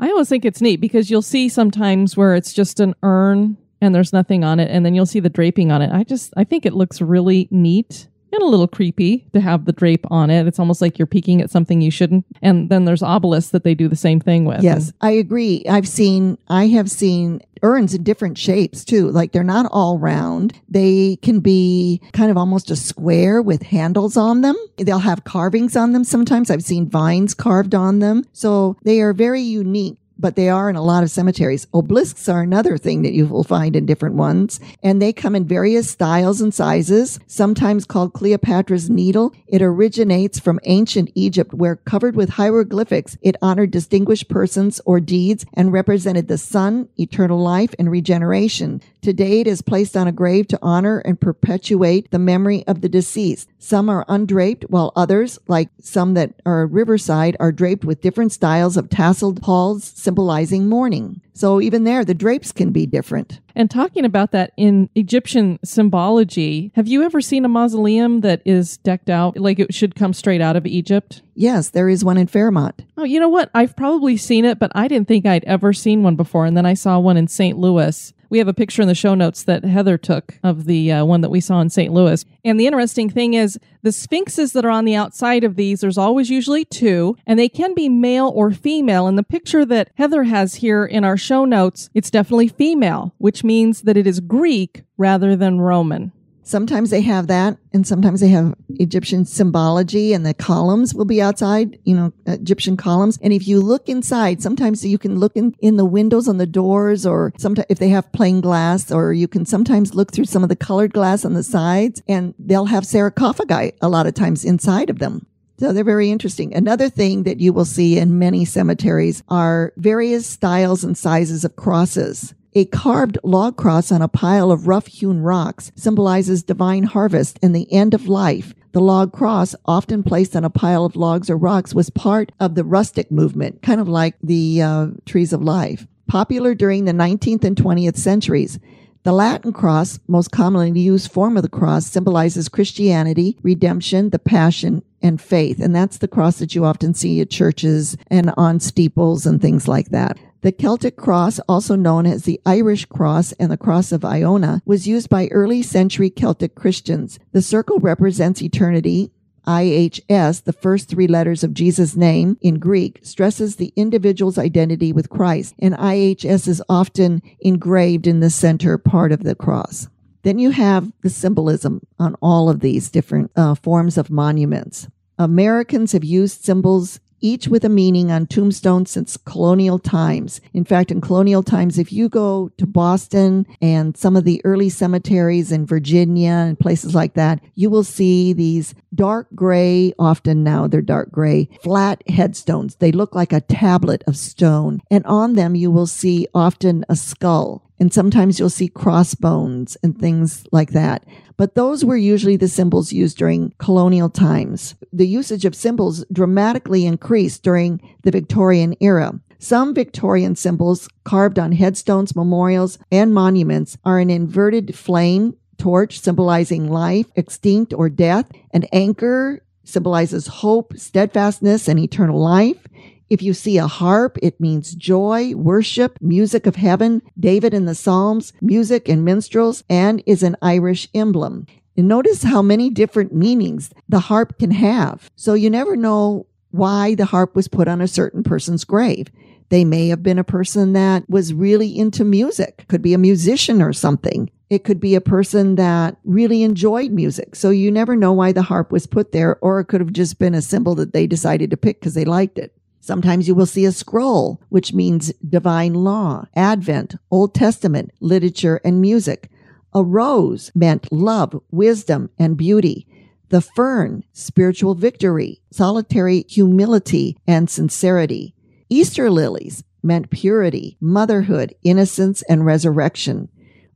I always think it's neat because you'll see sometimes where it's just an urn and there's nothing on it, and then you'll see the draping on it. I just I think it looks really neat and a little creepy to have the drape on it. It's almost like you're peeking at something you shouldn't. And then there's obelisks that they do the same thing with. Yes, I agree. I've seen, I have seen urns in different shapes too. Like they're not all round. They can be kind of almost a square with handles on them. They'll have carvings on them sometimes. I've seen vines carved on them. So they are very unique but they are in a lot of cemeteries. Obelisks are another thing that you will find in different ones, and they come in various styles and sizes, sometimes called Cleopatra's Needle. It originates from ancient Egypt, where covered with hieroglyphics, it honored distinguished persons or deeds and represented the sun, eternal life, and regeneration. Today, it is placed on a grave to honor and perpetuate the memory of the deceased. Some are undraped, while others, like some that are riverside, are draped with different styles of tasseled palls symbolizing mourning. So even there, the drapes can be different. And talking about that in Egyptian symbology, have you ever seen a mausoleum that is decked out like it should come straight out of Egypt? Yes, there is one in Fairmount. Oh, you know what? I've probably seen it, but I didn't think I'd ever seen one before. And then I saw one in St. Louis. We have a picture in the show notes that Heather took of the uh, one that we saw in St. Louis. And the interesting thing is, the sphinxes that are on the outside of these, there's always usually two, and they can be male or female. And the picture that Heather has here in our show notes, it's definitely female, which means that it is Greek rather than Roman. Sometimes they have that, and sometimes they have Egyptian symbology, and the columns will be outside, you know, Egyptian columns. And if you look inside, sometimes you can look in, in the windows on the doors, or sometimes if they have plain glass, or you can sometimes look through some of the colored glass on the sides, and they'll have sarcophagi a lot of times inside of them. So they're very interesting. Another thing that you will see in many cemeteries are various styles and sizes of crosses. A carved log cross on a pile of rough hewn rocks symbolizes divine harvest and the end of life. The log cross, often placed on a pile of logs or rocks, was part of the rustic movement, kind of like the uh, trees of life. Popular during the 19th and 20th centuries, the Latin cross, most commonly used form of the cross, symbolizes Christianity, redemption, the passion, and faith. And that's the cross that you often see at churches and on steeples and things like that. The Celtic cross, also known as the Irish cross and the cross of Iona, was used by early century Celtic Christians. The circle represents eternity. IHS, the first three letters of Jesus' name in Greek, stresses the individual's identity with Christ, and IHS is often engraved in the center part of the cross. Then you have the symbolism on all of these different uh, forms of monuments. Americans have used symbols each with a meaning on tombstones since colonial times. In fact, in colonial times, if you go to Boston and some of the early cemeteries in Virginia and places like that, you will see these dark gray, often now they're dark gray, flat headstones. They look like a tablet of stone. And on them, you will see often a skull. And sometimes you'll see crossbones and things like that. But those were usually the symbols used during colonial times. The usage of symbols dramatically increased during the Victorian era. Some Victorian symbols carved on headstones, memorials, and monuments are an inverted flame torch symbolizing life, extinct, or death. An anchor symbolizes hope, steadfastness, and eternal life. If you see a harp, it means joy, worship, music of heaven, David in the Psalms, music and minstrels, and is an Irish emblem. And notice how many different meanings the harp can have. So you never know why the harp was put on a certain person's grave. They may have been a person that was really into music, could be a musician or something. It could be a person that really enjoyed music. So you never know why the harp was put there, or it could have just been a symbol that they decided to pick because they liked it. Sometimes you will see a scroll, which means divine law, Advent, Old Testament, literature, and music. A rose meant love, wisdom, and beauty. The fern, spiritual victory, solitary humility, and sincerity. Easter lilies meant purity, motherhood, innocence, and resurrection.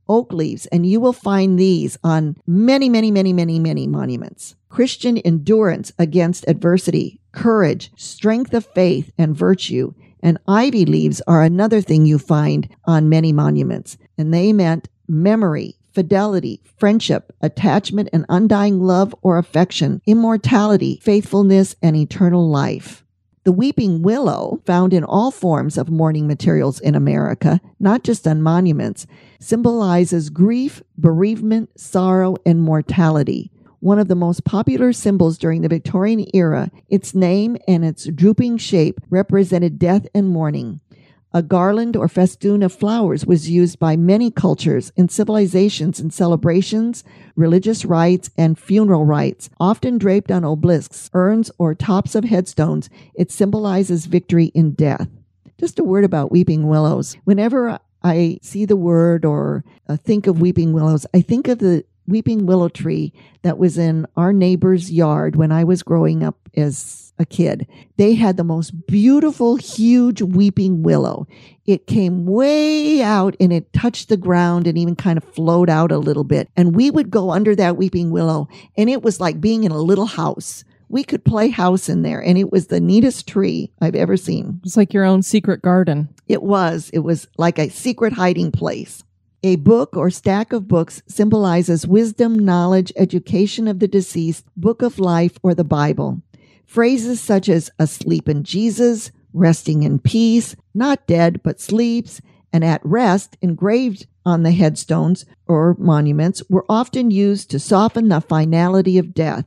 Oak leaves, and you will find these on many, many, many, many, many monuments. Christian endurance against adversity, courage, strength of faith, and virtue. And ivy leaves are another thing you find on many monuments, and they meant memory, fidelity, friendship, attachment, and undying love or affection, immortality, faithfulness, and eternal life. The weeping willow, found in all forms of mourning materials in America, not just on monuments, symbolizes grief, bereavement, sorrow, and mortality. One of the most popular symbols during the Victorian era, its name and its drooping shape represented death and mourning. A garland or festoon of flowers was used by many cultures and civilizations in celebrations, religious rites, and funeral rites. Often draped on obelisks, urns, or tops of headstones, it symbolizes victory in death. Just a word about weeping willows. Whenever I see the word or uh, think of weeping willows, I think of the weeping willow tree that was in our neighbor's yard when I was growing up as a kid. They had the most beautiful, huge weeping willow. It came way out and it touched the ground and even kind of flowed out a little bit. And we would go under that weeping willow and it was like being in a little house. We could play house in there and it was the neatest tree I've ever seen. It's like your own secret garden. It was. It was like a secret hiding place. A book or stack of books symbolizes wisdom, knowledge, education of the deceased, book of life, or the Bible. Phrases such as asleep in Jesus, resting in peace, not dead but sleeps, and at rest engraved on the headstones or monuments were often used to soften the finality of death.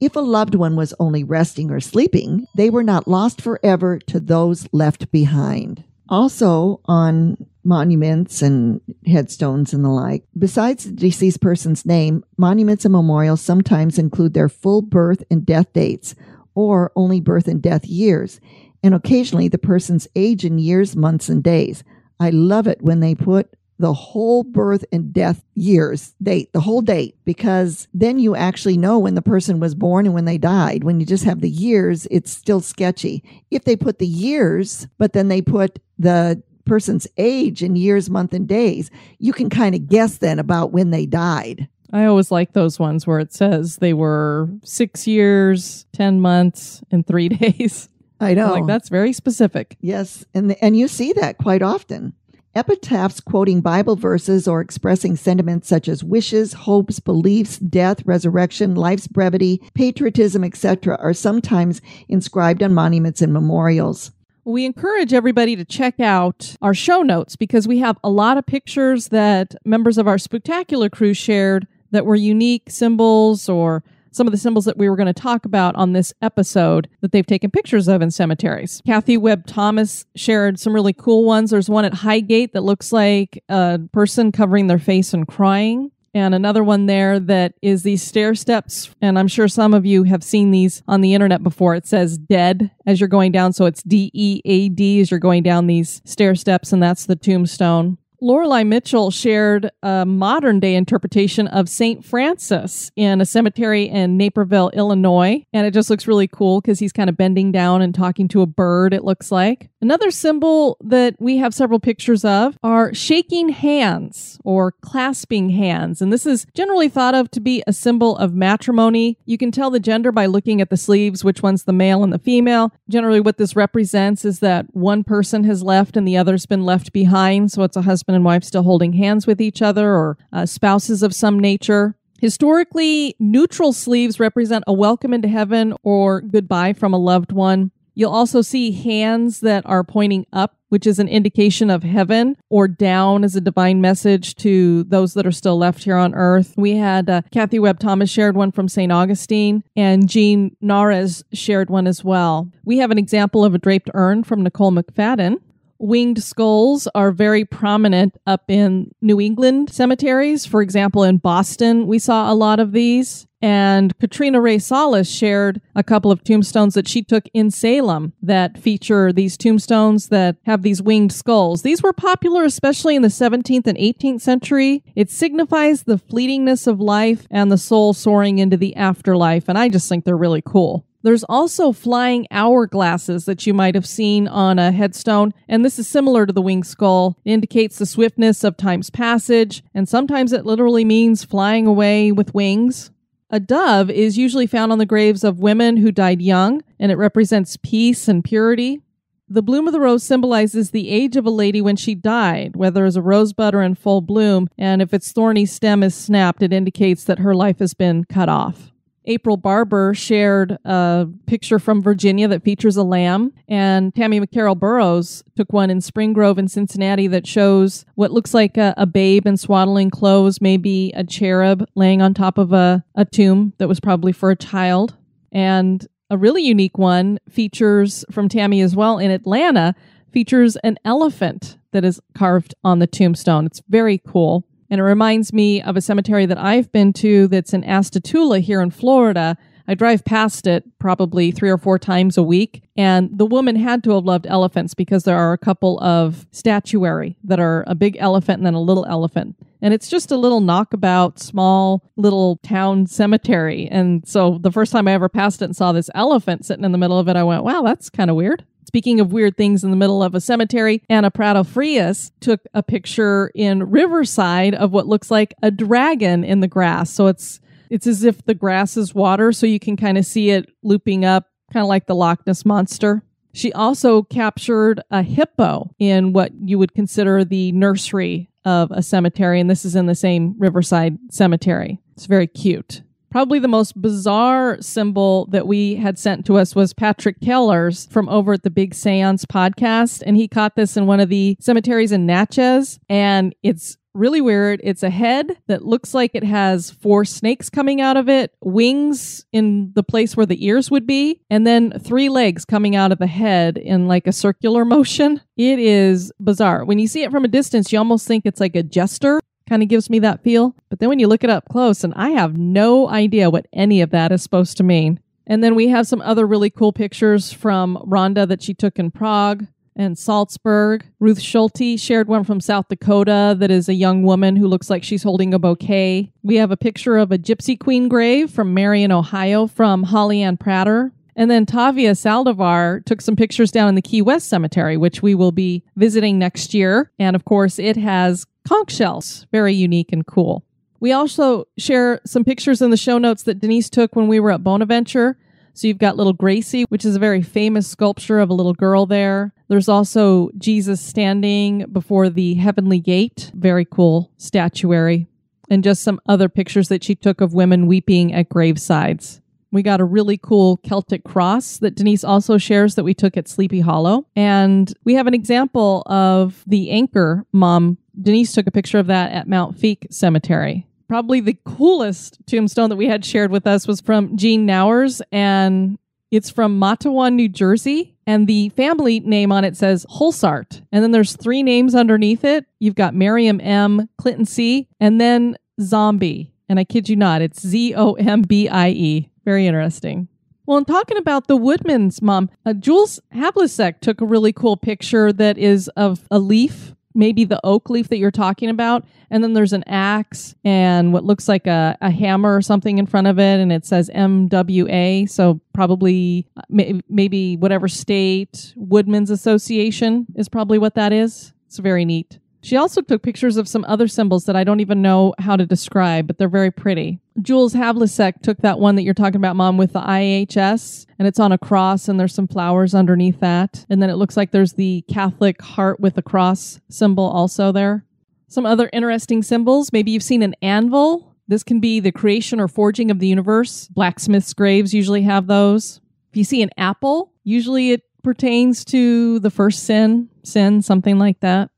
If a loved one was only resting or sleeping, they were not lost forever to those left behind. Also, on monuments and headstones and the like, besides the deceased person's name, monuments and memorials sometimes include their full birth and death dates, or only birth and death years, and occasionally the person's age in years, months, and days. I love it when they put the whole birth and death years date, the whole date, because then you actually know when the person was born and when they died. When you just have the years, it's still sketchy. If they put the years, but then they put the person's age in years, month, and days, you can kind of guess then about when they died. I always like those ones where it says they were six years, 10 months, and three days. I know. Like that's very specific. Yes, and and you see that quite often. Epitaphs quoting Bible verses or expressing sentiments such as wishes, hopes, beliefs, death, resurrection, life's brevity, patriotism, etc., are sometimes inscribed on monuments and memorials. We encourage everybody to check out our show notes because we have a lot of pictures that members of our spectacular crew shared that were unique symbols or some of the symbols that we were going to talk about on this episode that they've taken pictures of in cemeteries. Kathy Webb Thomas shared some really cool ones. There's one at Highgate that looks like a person covering their face and crying. And another one there that is these stair steps. And I'm sure some of you have seen these on the internet before. It says dead as you're going down. So it's D E A D as you're going down these stair steps. And that's the tombstone. Lorelei Mitchell shared a modern day interpretation of St. Francis in a cemetery in Naperville, Illinois. And it just looks really cool because he's kind of bending down and talking to a bird, it looks like. Another symbol that we have several pictures of are shaking hands or clasping hands. And this is generally thought of to be a symbol of matrimony. You can tell the gender by looking at the sleeves, which one's the male and the female. Generally, what this represents is that one person has left and the other's been left behind. So it's a husband husband and wife still holding hands with each other or uh, spouses of some nature. Historically, neutral sleeves represent a welcome into heaven or goodbye from a loved one. You'll also see hands that are pointing up, which is an indication of heaven, or down as a divine message to those that are still left here on earth. We had uh, Kathy Webb Thomas shared one from St. Augustine, and Jean Nares shared one as well. We have an example of a draped urn from Nicole McFadden. Winged skulls are very prominent up in New England cemeteries. For example, in Boston, we saw a lot of these. And Katrina Ray Salas shared a couple of tombstones that she took in Salem that feature these tombstones that have these winged skulls. These were popular especially in the 17th and 18th century. It signifies the fleetingness of life and the soul soaring into the afterlife. And I just think they're really cool. There's also flying hourglasses that you might have seen on a headstone, and this is similar to the winged skull. It indicates the swiftness of time's passage, and sometimes it literally means flying away with wings. A dove is usually found on the graves of women who died young, and it represents peace and purity. The bloom of the rose symbolizes the age of a lady when she died, whether as a rosebud or in full bloom, and if its thorny stem is snapped, it indicates that her life has been cut off. April Barber shared a picture from Virginia that features a lamb, and Tammy McCarroll Burroughs took one in Spring Grove in Cincinnati that shows what looks like a, a babe in swaddling clothes, maybe a cherub laying on top of a, a tomb that was probably for a child. And a really unique one features from Tammy as well in Atlanta, features an elephant that is carved on the tombstone. It's very cool. And it reminds me of a cemetery that I've been to that's in Astatula here in Florida. I drive past it probably three or four times a week. And the woman had to have loved elephants because there are a couple of statuary that are a big elephant and then a little elephant. And it's just a little knockabout, small little town cemetery. And so the first time I ever passed it and saw this elephant sitting in the middle of it, I went, wow, that's kind of weird. Speaking of weird things in the middle of a cemetery, Anna Prado Frias took a picture in Riverside of what looks like a dragon in the grass. So it's it's as if the grass is water, so you can kind of see it looping up, kind of like the Loch Ness monster. She also captured a hippo in what you would consider the nursery of a cemetery, and this is in the same Riverside cemetery. It's very cute. Probably the most bizarre symbol that we had sent to us was Patrick Keller's from over at the Big Seance podcast. And he caught this in one of the cemeteries in Natchez. And it's really weird. It's a head that looks like it has four snakes coming out of it, wings in the place where the ears would be, and then three legs coming out of the head in like a circular motion. It is bizarre. When you see it from a distance, you almost think it's like a jester kind of gives me that feel. But then when you look it up close, and I have no idea what any of that is supposed to mean. And then we have some other really cool pictures from Rhonda that she took in Prague and Salzburg. Ruth Schulte shared one from South Dakota that is a young woman who looks like she's holding a bouquet. We have a picture of a Gypsy Queen grave from Marion, Ohio, from Holly Ann Prater. And then Tavia Saldivar took some pictures down in the Key West Cemetery, which we will be visiting next year. And of course, it has conch shells. Very unique and cool. We also share some pictures in the show notes that Denise took when we were at Bonaventure. So you've got little Gracie, which is a very famous sculpture of a little girl there. There's also Jesus standing before the heavenly gate. Very cool statuary. And just some other pictures that she took of women weeping at gravesides. We got a really cool Celtic cross that Denise also shares that we took at Sleepy Hollow. And we have an example of the anchor mom. Denise took a picture of that at Mount Feake Cemetery. Probably the coolest tombstone that we had shared with us was from Jean Nowers, and it's from Matawan, New Jersey. And the family name on it says Hulsart. And then there's three names underneath it. You've got Miriam M., Clinton C., and then Zombie. And I kid you not, it's Z O M B I E. Very interesting. Well, in talking about the Woodman's mom, uh, Jules Havlicek took a really cool picture that is of a leaf, maybe the oak leaf that you're talking about. And then there's an axe and what looks like a, a hammer or something in front of it. And it says MWA. So probably uh, may, maybe whatever state Woodman's Association is probably what that is. It's very neat. She also took pictures of some other symbols that I don't even know how to describe, but they're very pretty. Jules Havlicek took that one that you're talking about, Mom, with the IHS, and it's on a cross, and there's some flowers underneath that. And then it looks like there's the Catholic heart with a cross symbol also there. Some other interesting symbols. Maybe you've seen an anvil. This can be the creation or forging of the universe. Blacksmith's graves usually have those. If you see an apple, usually it pertains to the first sin, sin, something like that.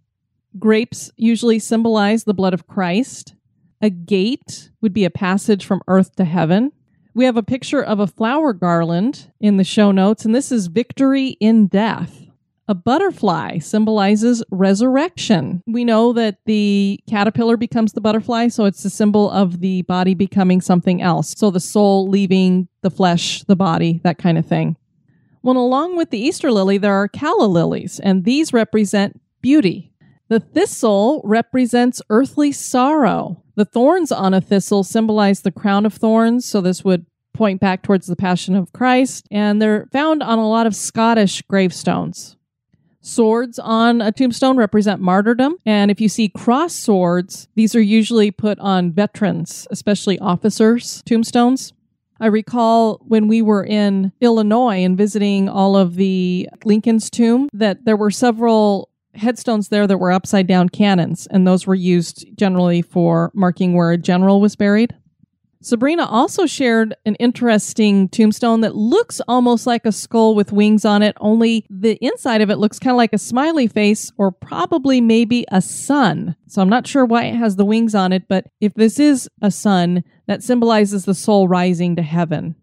Grapes usually symbolize the blood of Christ. A gate would be a passage from earth to heaven. We have a picture of a flower garland in the show notes, and this is victory in death. A butterfly symbolizes resurrection. We know that the caterpillar becomes the butterfly, so it's a symbol of the body becoming something else. So the soul leaving the flesh, the body, that kind of thing. Well, along with the Easter lily, there are calla lilies, and these represent beauty. The thistle represents earthly sorrow. The thorns on a thistle symbolize the crown of thorns, so this would point back towards the Passion of Christ, and they're found on a lot of Scottish gravestones. Swords on a tombstone represent martyrdom, and if you see cross swords, these are usually put on veterans, especially officers' tombstones. I recall when we were in Illinois and visiting all of the Lincoln's tomb that there were several headstones there that were upside down cannons, and those were used generally for marking where a general was buried. Sabrina also shared an interesting tombstone that looks almost like a skull with wings on it, only the inside of it looks kind of like a smiley face or probably maybe a sun. So I'm not sure why it has the wings on it, but if this is a sun, that symbolizes the soul rising to heaven.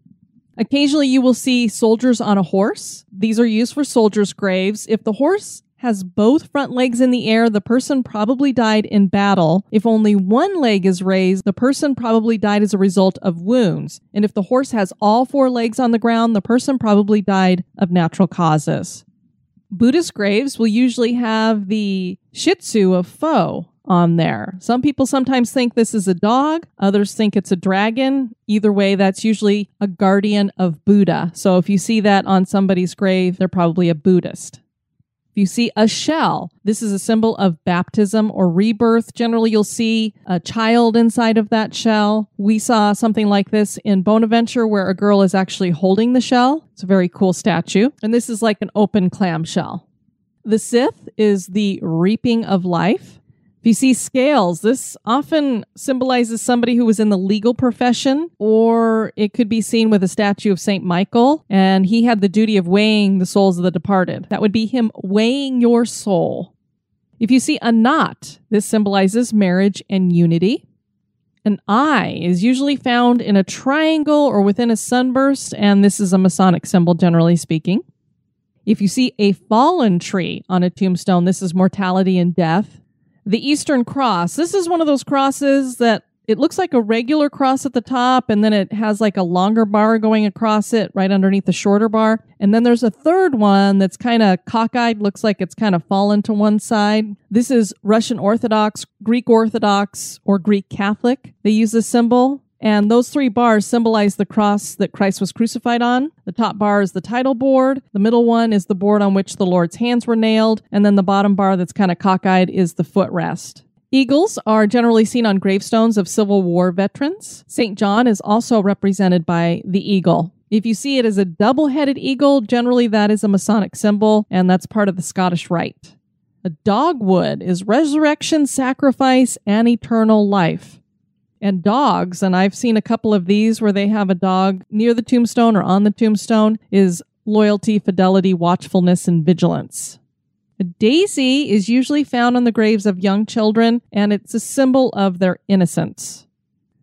Occasionally, you will see soldiers on a horse. These are used for soldiers' graves. If the horse has both front legs in the air, the person probably died in battle. If only one leg is raised, the person probably died as a result of wounds. And if the horse has all four legs on the ground, the person probably died of natural causes. Buddhist graves will usually have the Shih Tzu of Fo on there. Some people sometimes think this is a dog, others think it's a dragon. Either way, that's usually a guardian of Buddha. So if you see that on somebody's grave, they're probably a Buddhist. If you see a shell, this is a symbol of baptism or rebirth. Generally, you'll see a child inside of that shell. We saw something like this in Bonaventure where a girl is actually holding the shell. It's a very cool statue. And this is like an open clam shell. The scythe is the reaping of life. If you see scales, this often symbolizes somebody who was in the legal profession, or it could be seen with a statue of St. Michael, and he had the duty of weighing the souls of the departed. That would be him weighing your soul. If you see a knot, this symbolizes marriage and unity. An eye is usually found in a triangle or within a sunburst, and this is a Masonic symbol, generally speaking. If you see a fallen tree on a tombstone, this is mortality and death. The Eastern Cross. This is one of those crosses that it looks like a regular cross at the top, and then it has like a longer bar going across it right underneath the shorter bar. And then there's a third one that's kind of cockeyed, looks like it's kind of fallen to one side. This is Russian Orthodox, Greek Orthodox, or Greek Catholic. They use this symbol. And those three bars symbolize the cross that Christ was crucified on. The top bar is the title board. The middle one is the board on which the Lord's hands were nailed. And then the bottom bar that's kind of cockeyed is the footrest. Eagles are generally seen on gravestones of Civil War veterans. St. John is also represented by the eagle. If you see it as a double headed eagle, generally that is a Masonic symbol, and that's part of the Scottish Rite. A dogwood is resurrection, sacrifice, and eternal life and dogs, and I've seen a couple of these where they have a dog near the tombstone or on the tombstone, is loyalty, fidelity, watchfulness, and vigilance. A daisy is usually found on the graves of young children, and it's a symbol of their innocence.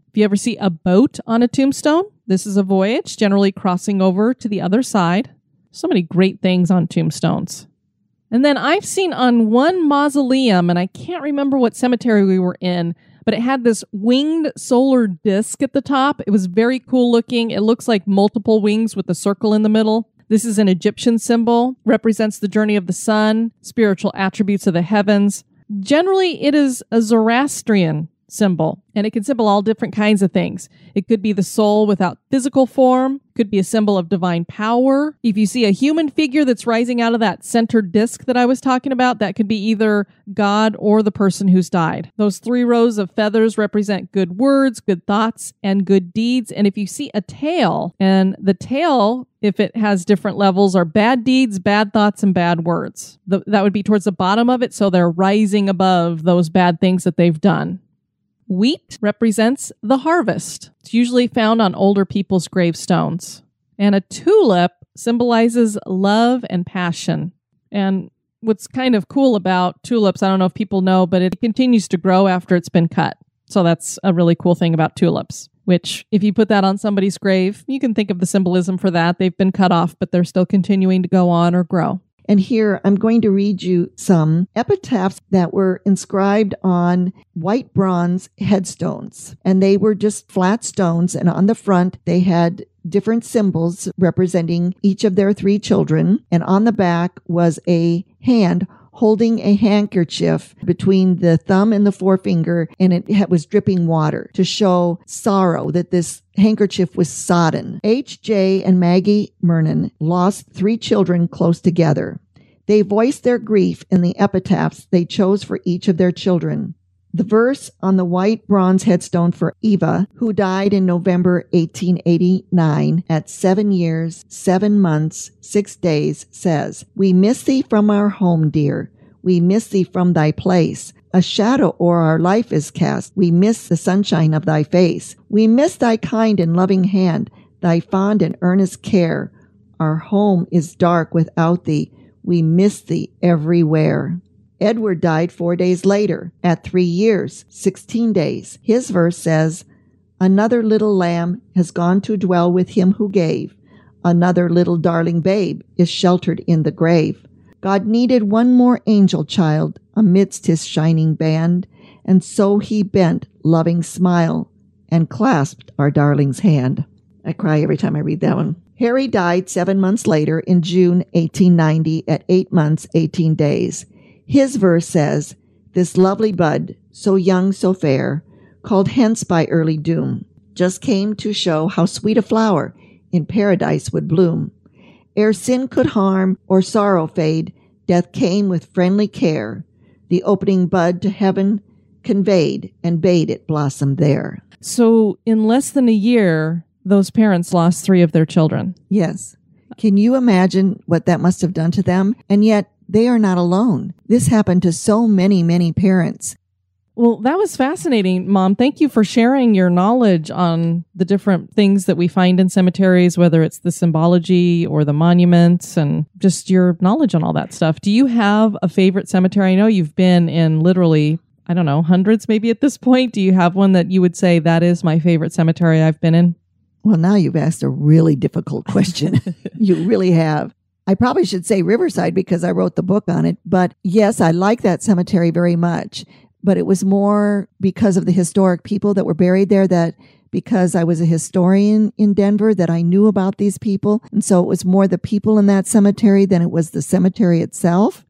If you ever see a boat on a tombstone, this is a voyage, generally crossing over to the other side. So many great things on tombstones. And then I've seen on one mausoleum, and I can't remember what cemetery we were in, but it had this winged solar disk at the top. It was very cool looking. It looks like multiple wings with a circle in the middle. This is an Egyptian symbol, represents the journey of the sun, spiritual attributes of the heavens. Generally, it is a Zoroastrian symbol, and it can symbol all different kinds of things. It could be the soul without physical form, could be a symbol of divine power. If you see a human figure that's rising out of that center disc that I was talking about, that could be either God or the person who's died. Those three rows of feathers represent good words, good thoughts, and good deeds. And if you see a tail, and the tail if it has different levels are bad deeds, bad thoughts, and bad words. The, that would be towards the bottom of it. So they're rising above those bad things that they've done. Wheat represents the harvest. It's usually found on older people's gravestones. And a tulip symbolizes love and passion. And what's kind of cool about tulips, I don't know if people know, but it continues to grow after it's been cut. So that's a really cool thing about tulips, which, if you put that on somebody's grave, you can think of the symbolism for that. They've been cut off, but they're still continuing to go on or grow. And here I'm going to read you some epitaphs that were inscribed on white bronze headstones. And they were just flat stones. And on the front, they had different symbols representing each of their three children. And on the back was a hand holding a handkerchief between the thumb and the forefinger, and it was dripping water to show sorrow that this handkerchief was sodden. H.J. and Maggie Mernon lost three children close together. They voiced their grief in the epitaphs they chose for each of their children. The verse on the white bronze headstone for Eva, who died in November 1889 at seven years, seven months, six days, says, We miss thee from our home, dear. We miss thee from thy place. A shadow o'er our life is cast. We miss the sunshine of thy face. We miss thy kind and loving hand, thy fond and earnest care. Our home is dark without thee. We miss thee everywhere. Edward died four days later, at three years, 16 days. His verse says, Another little lamb has gone to dwell with him who gave. Another little darling babe is sheltered in the grave. God needed one more angel child amidst his shining band, and so he bent loving smile and clasped our darling's hand. I cry every time I read that one. Harry died seven months later in June 1890 at eight months, 18 days. His verse says, This lovely bud, so young, so fair, called hence by early doom, just came to show how sweet a flower in paradise would bloom. Ere sin could harm or sorrow fade, death came with friendly care. The opening bud to heaven conveyed and bade it blossom there. So, in less than a year, those parents lost three of their children. Yes. Can you imagine what that must have done to them? And yet, they are not alone. This happened to so many, many parents. Well, that was fascinating, Mom. Thank you for sharing your knowledge on the different things that we find in cemeteries, whether it's the symbology or the monuments and just your knowledge on all that stuff. Do you have a favorite cemetery? I know you've been in literally, I don't know, hundreds maybe at this point. Do you have one that you would say that is my favorite cemetery I've been in? Well, now you've asked a really difficult question. you really have. I probably should say Riverside because I wrote the book on it. But yes, I like that cemetery very much. But it was more because of the historic people that were buried there that because I was a historian in Denver that I knew about these people. And so it was more the people in that cemetery than it was the cemetery itself.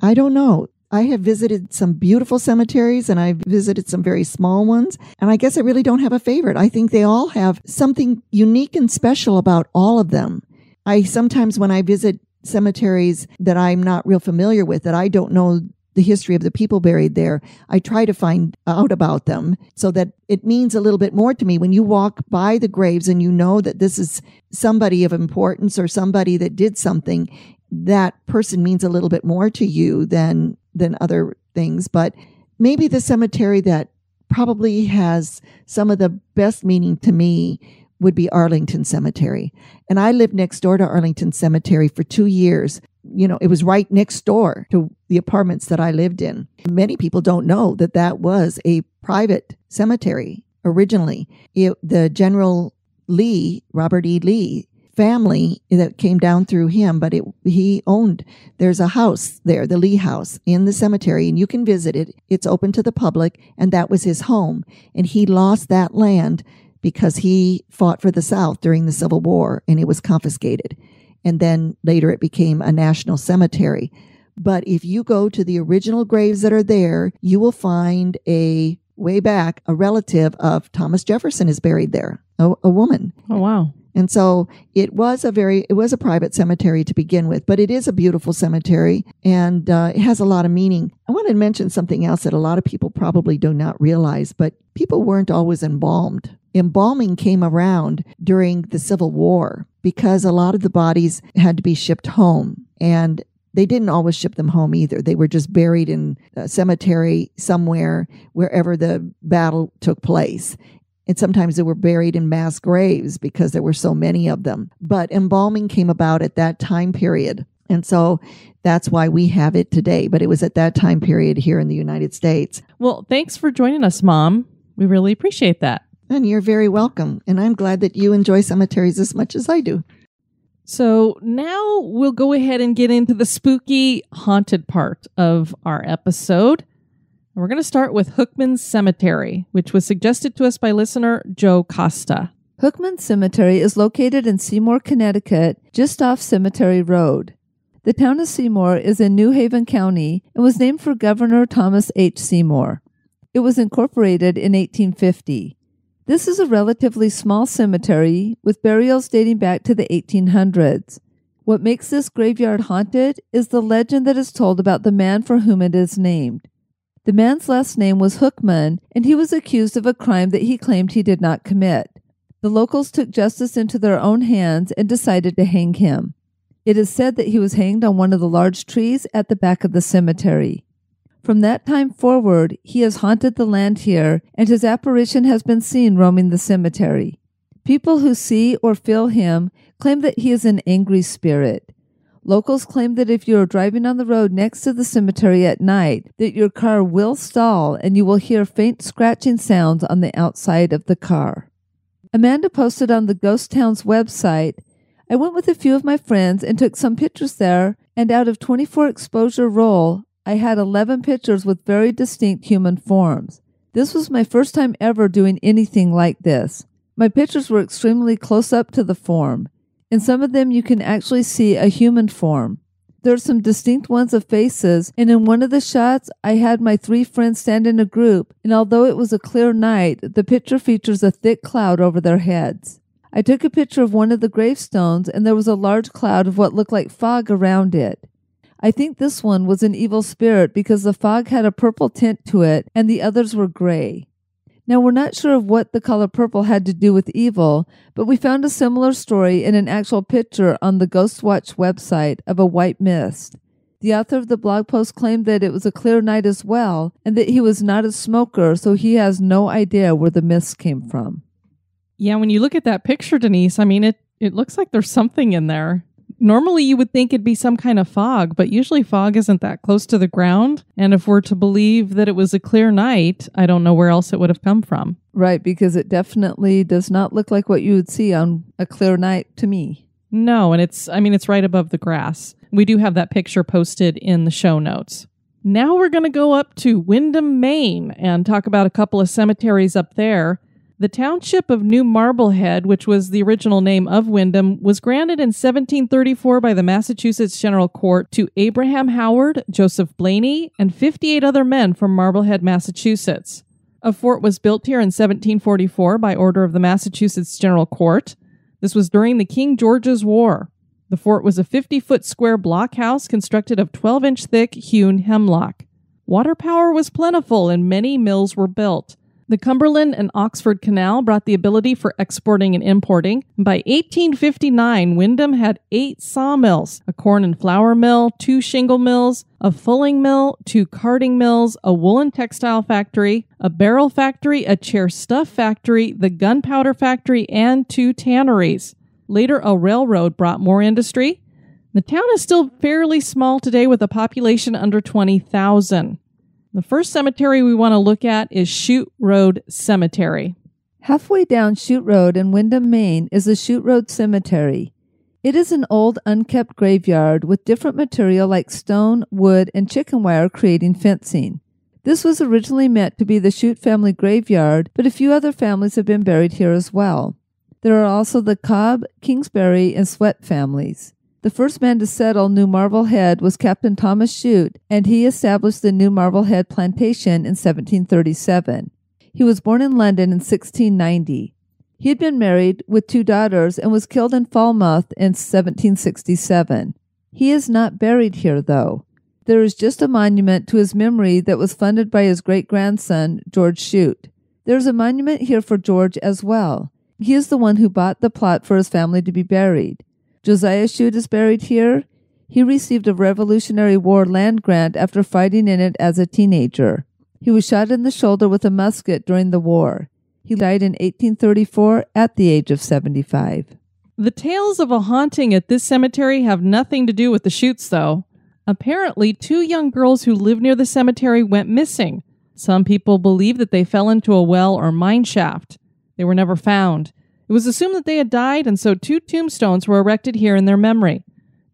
I don't know. I have visited some beautiful cemeteries and I've visited some very small ones. And I guess I really don't have a favorite. I think they all have something unique and special about all of them. I sometimes, when I visit cemeteries that I'm not real familiar with, that I don't know the history of the people buried there, I try to find out about them so that it means a little bit more to me. When you walk by the graves and you know that this is somebody of importance or somebody that did something, that person means a little bit more to you than than other things. But maybe the cemetery that probably has some of the best meaning to me would be Arlington Cemetery. And I lived next door to Arlington Cemetery for two years. You know, it was right next door to the apartments that I lived in. Many people don't know that that was a private cemetery originally. It, the General Lee, Robert E. Lee, family that came down through him, but it, he owned, there's a house there, the Lee House in the cemetery, and you can visit it. It's open to the public, and that was his home. And he lost that land because he fought for the South during the Civil War and it was confiscated. And then later it became a national cemetery. But if you go to the original graves that are there, you will find a way back, a relative of Thomas Jefferson is buried there, a, a woman. Oh, wow. And so it was a very, it was a private cemetery to begin with, but it is a beautiful cemetery and uh, it has a lot of meaning. I want to mention something else that a lot of people probably do not realize, but people weren't always embalmed embalming came around during the Civil War because a lot of the bodies had to be shipped home. And they didn't always ship them home either. They were just buried in a cemetery somewhere, wherever the battle took place. And sometimes they were buried in mass graves because there were so many of them. But embalming came about at that time period. And so that's why we have it today. But it was at that time period here in the United States. Well, thanks for joining us, Mom. We really appreciate that. And you're very welcome. And I'm glad that you enjoy cemeteries as much as I do. So now we'll go ahead and get into the spooky, haunted part of our episode. We're going to start with Hookman Cemetery, which was suggested to us by listener Joe Costa. Hookman Cemetery is located in Seymour, Connecticut, just off Cemetery Road. The town of Seymour is in New Haven County and was named for Governor Thomas H. Seymour. It was incorporated in 1850. This is a relatively small cemetery with burials dating back to the 1800s. What makes this graveyard haunted is the legend that is told about the man for whom it is named. The man's last name was Hookman, and he was accused of a crime that he claimed he did not commit. The locals took justice into their own hands and decided to hang him. It is said that he was hanged on one of the large trees at the back of the cemetery. From that time forward, he has haunted the land here, and his apparition has been seen roaming the cemetery. People who see or feel him claim that he is an angry spirit. Locals claim that if you are driving on the road next to the cemetery at night, that your car will stall and you will hear faint scratching sounds on the outside of the car. Amanda posted on the Ghost Town's website I went with a few of my friends and took some pictures there, and out of 24 exposure roll, I had 11 pictures with very distinct human forms. This was my first time ever doing anything like this. My pictures were extremely close up to the form. In some of them, you can actually see a human form. There are some distinct ones of faces, and in one of the shots, I had my three friends stand in a group, and although it was a clear night, the picture features a thick cloud over their heads. I took a picture of one of the gravestones, and there was a large cloud of what looked like fog around it. I think this one was an evil spirit because the fog had a purple tint to it, and the others were gray. Now, we're not sure of what the color purple had to do with evil, but we found a similar story in an actual picture on the Ghostwatch website of a white mist. The author of the blog post claimed that it was a clear night as well, and that he was not a smoker, so he has no idea where the mist came from. Yeah, when you look at that picture, Denise, I mean, it, it looks like there's something in there. Normally, you would think it'd be some kind of fog, but usually fog isn't that close to the ground. And if we're to believe that it was a clear night, I don't know where else it would have come from. Right, because it definitely does not look like what you would see on a clear night to me. No, and it's, I mean, it's right above the grass. We do have that picture posted in the show notes. Now we're going to go up to Windham, Maine, and talk about a couple of cemeteries up there. The township of New Marblehead, which was the original name of Windham, was granted in 1734 by the Massachusetts General Court to Abraham Howard, Joseph Blaney, and 58 other men from Marblehead, Massachusetts. A fort was built here in 1744 by order of the Massachusetts General Court. This was during the King George's War. The fort was a 50 foot square blockhouse constructed of 12 inch thick hewn hemlock. Water power was plentiful and many mills were built. The Cumberland and Oxford Canal brought the ability for exporting and importing. By 1859, Windham had eight sawmills a corn and flour mill, two shingle mills, a fulling mill, two carding mills, a woolen textile factory, a barrel factory, a chair stuff factory, the gunpowder factory, and two tanneries. Later, a railroad brought more industry. The town is still fairly small today with a population under 20,000. The first cemetery we want to look at is Chute Road Cemetery. Halfway down Chute Road in Windham, Maine is the Chute Road Cemetery. It is an old, unkept graveyard with different material like stone, wood, and chicken wire creating fencing. This was originally meant to be the Chute family graveyard, but a few other families have been buried here as well. There are also the Cobb, Kingsbury, and Sweat families. The first man to settle New Marblehead was Captain Thomas Chute, and he established the New Marblehead plantation in 1737. He was born in London in 1690. He had been married with two daughters and was killed in Falmouth in 1767. He is not buried here, though. There is just a monument to his memory that was funded by his great grandson, George Chute. There is a monument here for George as well. He is the one who bought the plot for his family to be buried. Josiah Chute is buried here. He received a Revolutionary War land grant after fighting in it as a teenager. He was shot in the shoulder with a musket during the war. He died in 1834 at the age of 75. The tales of a haunting at this cemetery have nothing to do with the Chutes, though. Apparently, two young girls who lived near the cemetery went missing. Some people believe that they fell into a well or mine shaft. They were never found. It was assumed that they had died, and so two tombstones were erected here in their memory.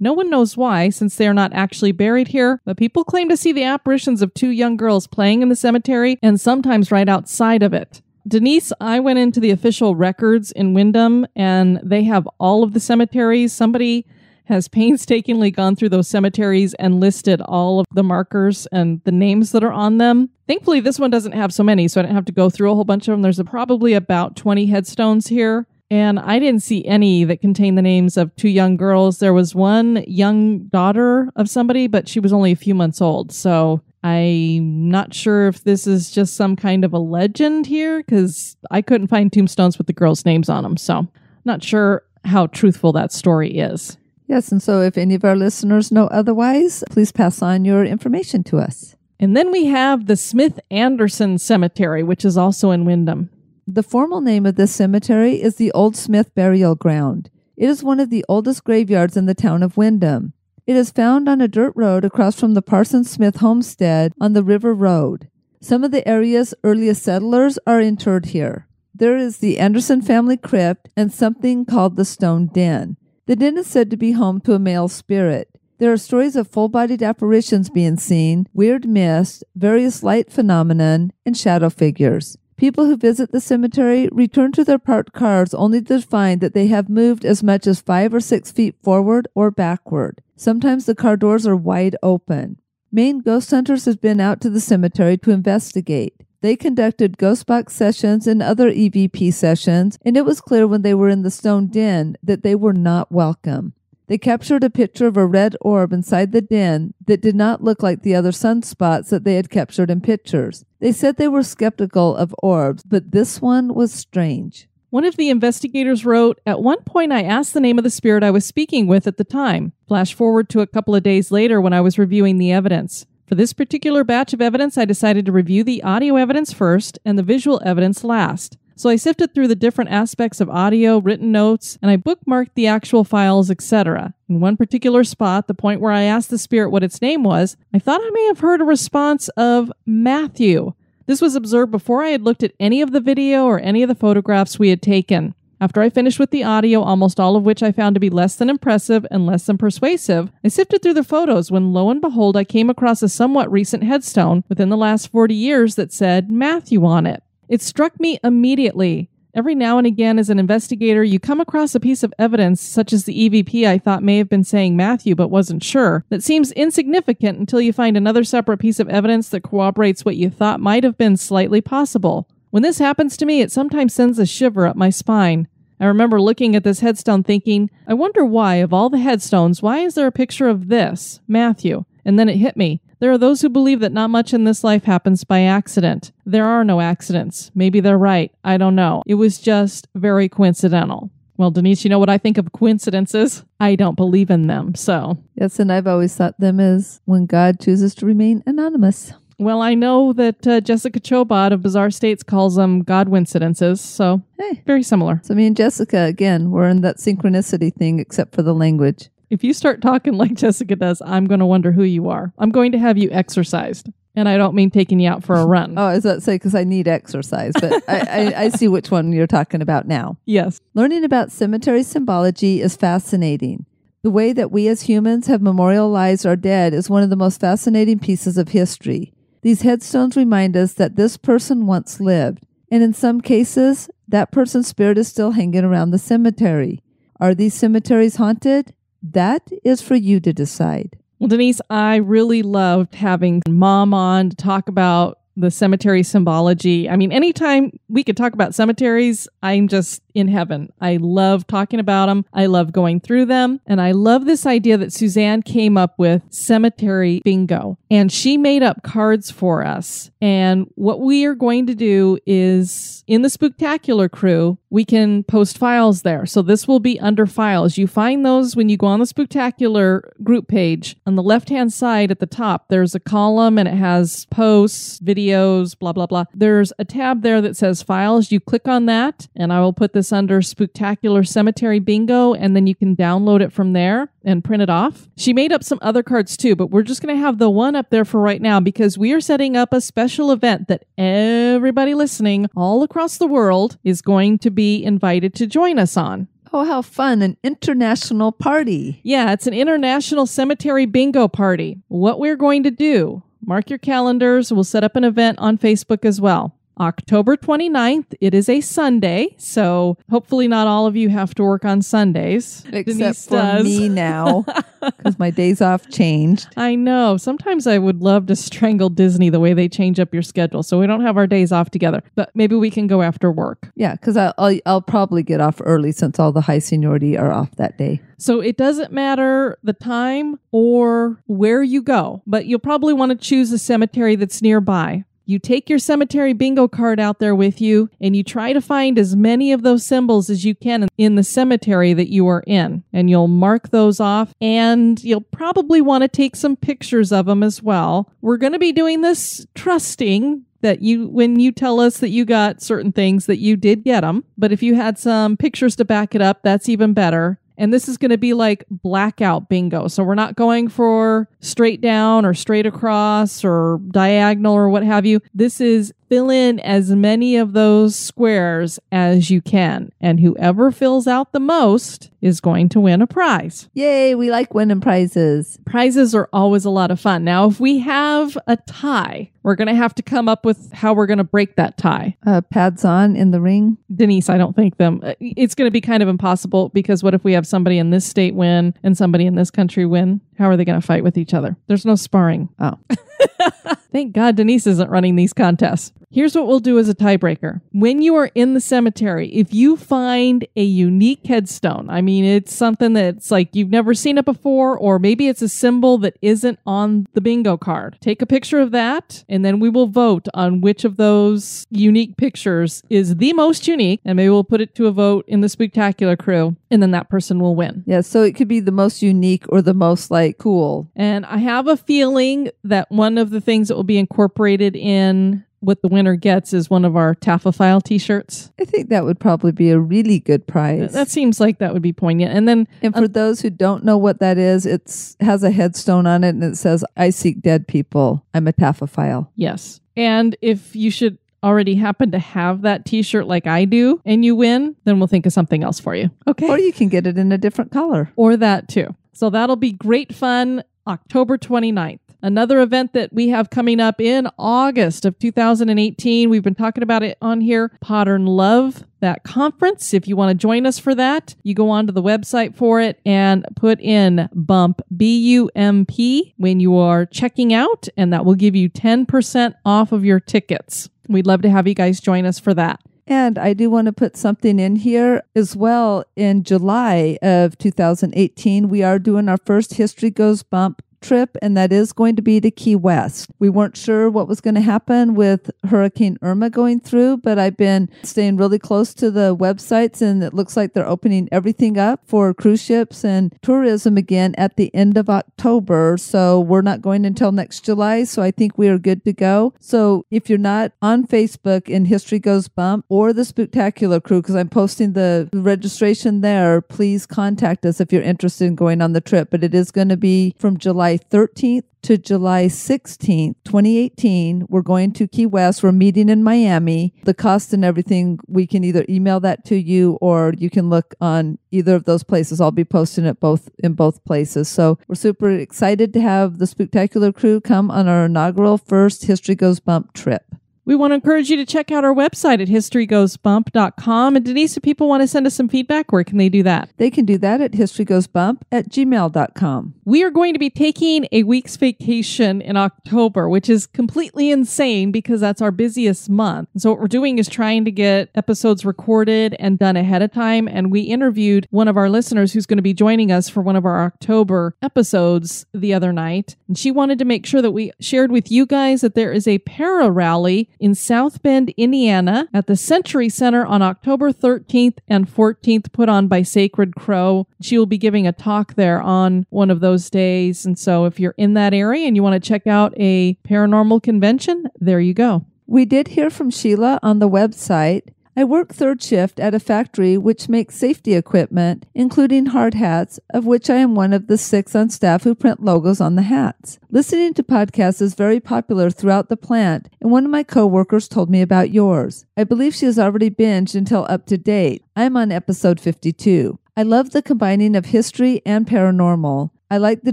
No one knows why, since they are not actually buried here, but people claim to see the apparitions of two young girls playing in the cemetery and sometimes right outside of it. Denise, I went into the official records in Windham and they have all of the cemeteries. Somebody has painstakingly gone through those cemeteries and listed all of the markers and the names that are on them. Thankfully, this one doesn't have so many, so I didn't have to go through a whole bunch of them. There's probably about 20 headstones here. And I didn't see any that contained the names of two young girls. There was one young daughter of somebody, but she was only a few months old. So I'm not sure if this is just some kind of a legend here because I couldn't find tombstones with the girls' names on them. So, not sure how truthful that story is. Yes, and so if any of our listeners know otherwise, please pass on your information to us. And then we have the Smith Anderson Cemetery, which is also in Windham. The formal name of this cemetery is the Old Smith Burial Ground. It is one of the oldest graveyards in the town of Windham. It is found on a dirt road across from the Parson Smith homestead on the River Road. Some of the area's earliest settlers are interred here. There is the Anderson family crypt and something called the Stone Den. The den is said to be home to a male spirit. There are stories of full bodied apparitions being seen, weird mist, various light phenomenon, and shadow figures. People who visit the cemetery return to their parked cars only to find that they have moved as much as five or six feet forward or backward. Sometimes the car doors are wide open. Maine Ghost Hunters has been out to the cemetery to investigate. They conducted ghost box sessions and other EVP sessions, and it was clear when they were in the stone den that they were not welcome. They captured a picture of a red orb inside the den that did not look like the other sunspots that they had captured in pictures. They said they were skeptical of orbs, but this one was strange. One of the investigators wrote, At one point, I asked the name of the spirit I was speaking with at the time. Flash forward to a couple of days later when I was reviewing the evidence. For this particular batch of evidence, I decided to review the audio evidence first and the visual evidence last. So I sifted through the different aspects of audio, written notes, and I bookmarked the actual files, etc. In one particular spot, the point where I asked the spirit what its name was, I thought I may have heard a response of Matthew. This was observed before I had looked at any of the video or any of the photographs we had taken. After I finished with the audio, almost all of which I found to be less than impressive and less than persuasive, I sifted through the photos when lo and behold I came across a somewhat recent headstone within the last 40 years that said Matthew on it. It struck me immediately. Every now and again, as an investigator, you come across a piece of evidence, such as the EVP I thought may have been saying Matthew but wasn't sure, that seems insignificant until you find another separate piece of evidence that corroborates what you thought might have been slightly possible. When this happens to me, it sometimes sends a shiver up my spine. I remember looking at this headstone thinking, I wonder why, of all the headstones, why is there a picture of this, Matthew? And then it hit me. There are those who believe that not much in this life happens by accident. There are no accidents. Maybe they're right. I don't know. It was just very coincidental. Well, Denise, you know what I think of coincidences? I don't believe in them, so. Yes, and I've always thought them as when God chooses to remain anonymous. Well, I know that uh, Jessica Chobot of Bizarre States calls them God coincidences, so Hey. very similar. So me and Jessica, again, we're in that synchronicity thing except for the language. If you start talking like Jessica does, I'm going to wonder who you are. I'm going to have you exercised. And I don't mean taking you out for a run. Oh, is that say because I need exercise? But I, I, I see which one you're talking about now. Yes. Learning about cemetery symbology is fascinating. The way that we as humans have memorialized our dead is one of the most fascinating pieces of history. These headstones remind us that this person once lived, and in some cases, that person's spirit is still hanging around the cemetery. Are these cemeteries haunted? That is for you to decide. Well, Denise, I really loved having mom on to talk about the cemetery symbology. I mean, anytime we could talk about cemeteries, I'm just in heaven. I love talking about them. I love going through them. And I love this idea that Suzanne came up with cemetery bingo. And she made up cards for us. And what we are going to do is in the Spooktacular crew, we can post files there. So this will be under files. You find those when you go on the Spooktacular group page. On the left hand side at the top, there's a column and it has posts, videos, blah, blah, blah. There's a tab there that says files. You click on that, and I will put this us under Spooktacular Cemetery Bingo, and then you can download it from there and print it off. She made up some other cards too, but we're just going to have the one up there for right now because we are setting up a special event that everybody listening all across the world is going to be invited to join us on. Oh, how fun! An international party. Yeah, it's an international cemetery bingo party. What we're going to do, mark your calendars, we'll set up an event on Facebook as well. October 29th, it is a Sunday, so hopefully not all of you have to work on Sundays. Except Denise for does. me now, because my days off changed. I know. Sometimes I would love to strangle Disney the way they change up your schedule so we don't have our days off together. But maybe we can go after work. Yeah, because I'll, I'll probably get off early since all the high seniority are off that day. So it doesn't matter the time or where you go, but you'll probably want to choose a cemetery that's nearby. You take your cemetery bingo card out there with you and you try to find as many of those symbols as you can in the cemetery that you are in. And you'll mark those off and you'll probably want to take some pictures of them as well. We're going to be doing this trusting that you when you tell us that you got certain things that you did get them but if you had some pictures to back it up that's even better and this is going to be like blackout bingo. So we're not going for straight down or straight across or diagonal or what have you. This is fill in as many of those squares as you can and whoever fills out the most is going to win a prize Yay, we like winning prizes. prizes are always a lot of fun. Now, if we have a tie, we're going to have to come up with how we're going to break that tie. Uh, pads on in the ring. Denise, I don't think them. uh, It's going to be kind of impossible because what if we have somebody in this state win and somebody in this country win? How are they going to fight with each other? There's no sparring. Oh. Thank God Denise isn't running these contests. Here's what we'll do as a tiebreaker. When you are in the cemetery, if you find a unique headstone, I mean, it's something that's like you've never seen it before, or maybe it's a symbol that isn't on the bingo card, take a picture of that, and then we will vote on which of those unique pictures is the most unique, and maybe we'll put it to a vote in the Spooktacular crew, and then that person will win. Yeah, so it could be the most unique or the most like cool. And I have a feeling that one of the things that will be incorporated in what the winner gets is one of our Taphophile t-shirts. I think that would probably be a really good prize. That seems like that would be poignant. And then and for those who don't know what that is, it's has a headstone on it and it says, I seek dead people. I'm a taphophile. yes. And if you should already happen to have that t-shirt like I do and you win, then we'll think of something else for you. Okay. Or you can get it in a different color. or that too. So that'll be great fun October 29th. Another event that we have coming up in August of 2018. We've been talking about it on here. Pattern Love, that conference. If you want to join us for that, you go onto the website for it and put in bump B U M P when you are checking out, and that will give you 10% off of your tickets. We'd love to have you guys join us for that. And I do want to put something in here as well. In July of 2018, we are doing our first History Goes Bump trip, and that is going to be to Key West. We weren't sure what was going to happen with Hurricane Irma going through, but I've been staying really close to the websites, and it looks like they're opening everything up for cruise ships and tourism again at the end of October. So we're not going until next July. So I think we are good to go. So if you're not on Facebook in History Goes Bump or the Spooktacular Crew, because I'm posting the registration there, please contact us if you're interested in going on the trip. But it is going to be from July 13th to July 16th, 2018. We're going to Key West. We're meeting in Miami. The cost and everything, we can either email that to you or you can look on either of those places. I'll be posting it both in both places. So we're super excited to have the Spooktacular crew come on our inaugural first History Goes Bump trip. We want to encourage you to check out our website at historygoesbump.com. And Denise, if people want to send us some feedback, where can they do that? They can do that at historygoesbump at gmail.com. We are going to be taking a week's vacation in October, which is completely insane because that's our busiest month. So, what we're doing is trying to get episodes recorded and done ahead of time. And we interviewed one of our listeners who's going to be joining us for one of our October episodes the other night. And she wanted to make sure that we shared with you guys that there is a para rally in South Bend, Indiana at the Century Center on October 13th and 14th, put on by Sacred Crow. She will be giving a talk there on one of those days. And so if you're in that area and you want to check out a paranormal convention, there you go. We did hear from Sheila on the website. I work third shift at a factory which makes safety equipment, including hard hats, of which I am one of the six on staff who print logos on the hats. Listening to podcasts is very popular throughout the plant, and one of my coworkers told me about yours. I believe she has already binged until up to date. I'm on episode 52. I love the combining of history and paranormal. I like the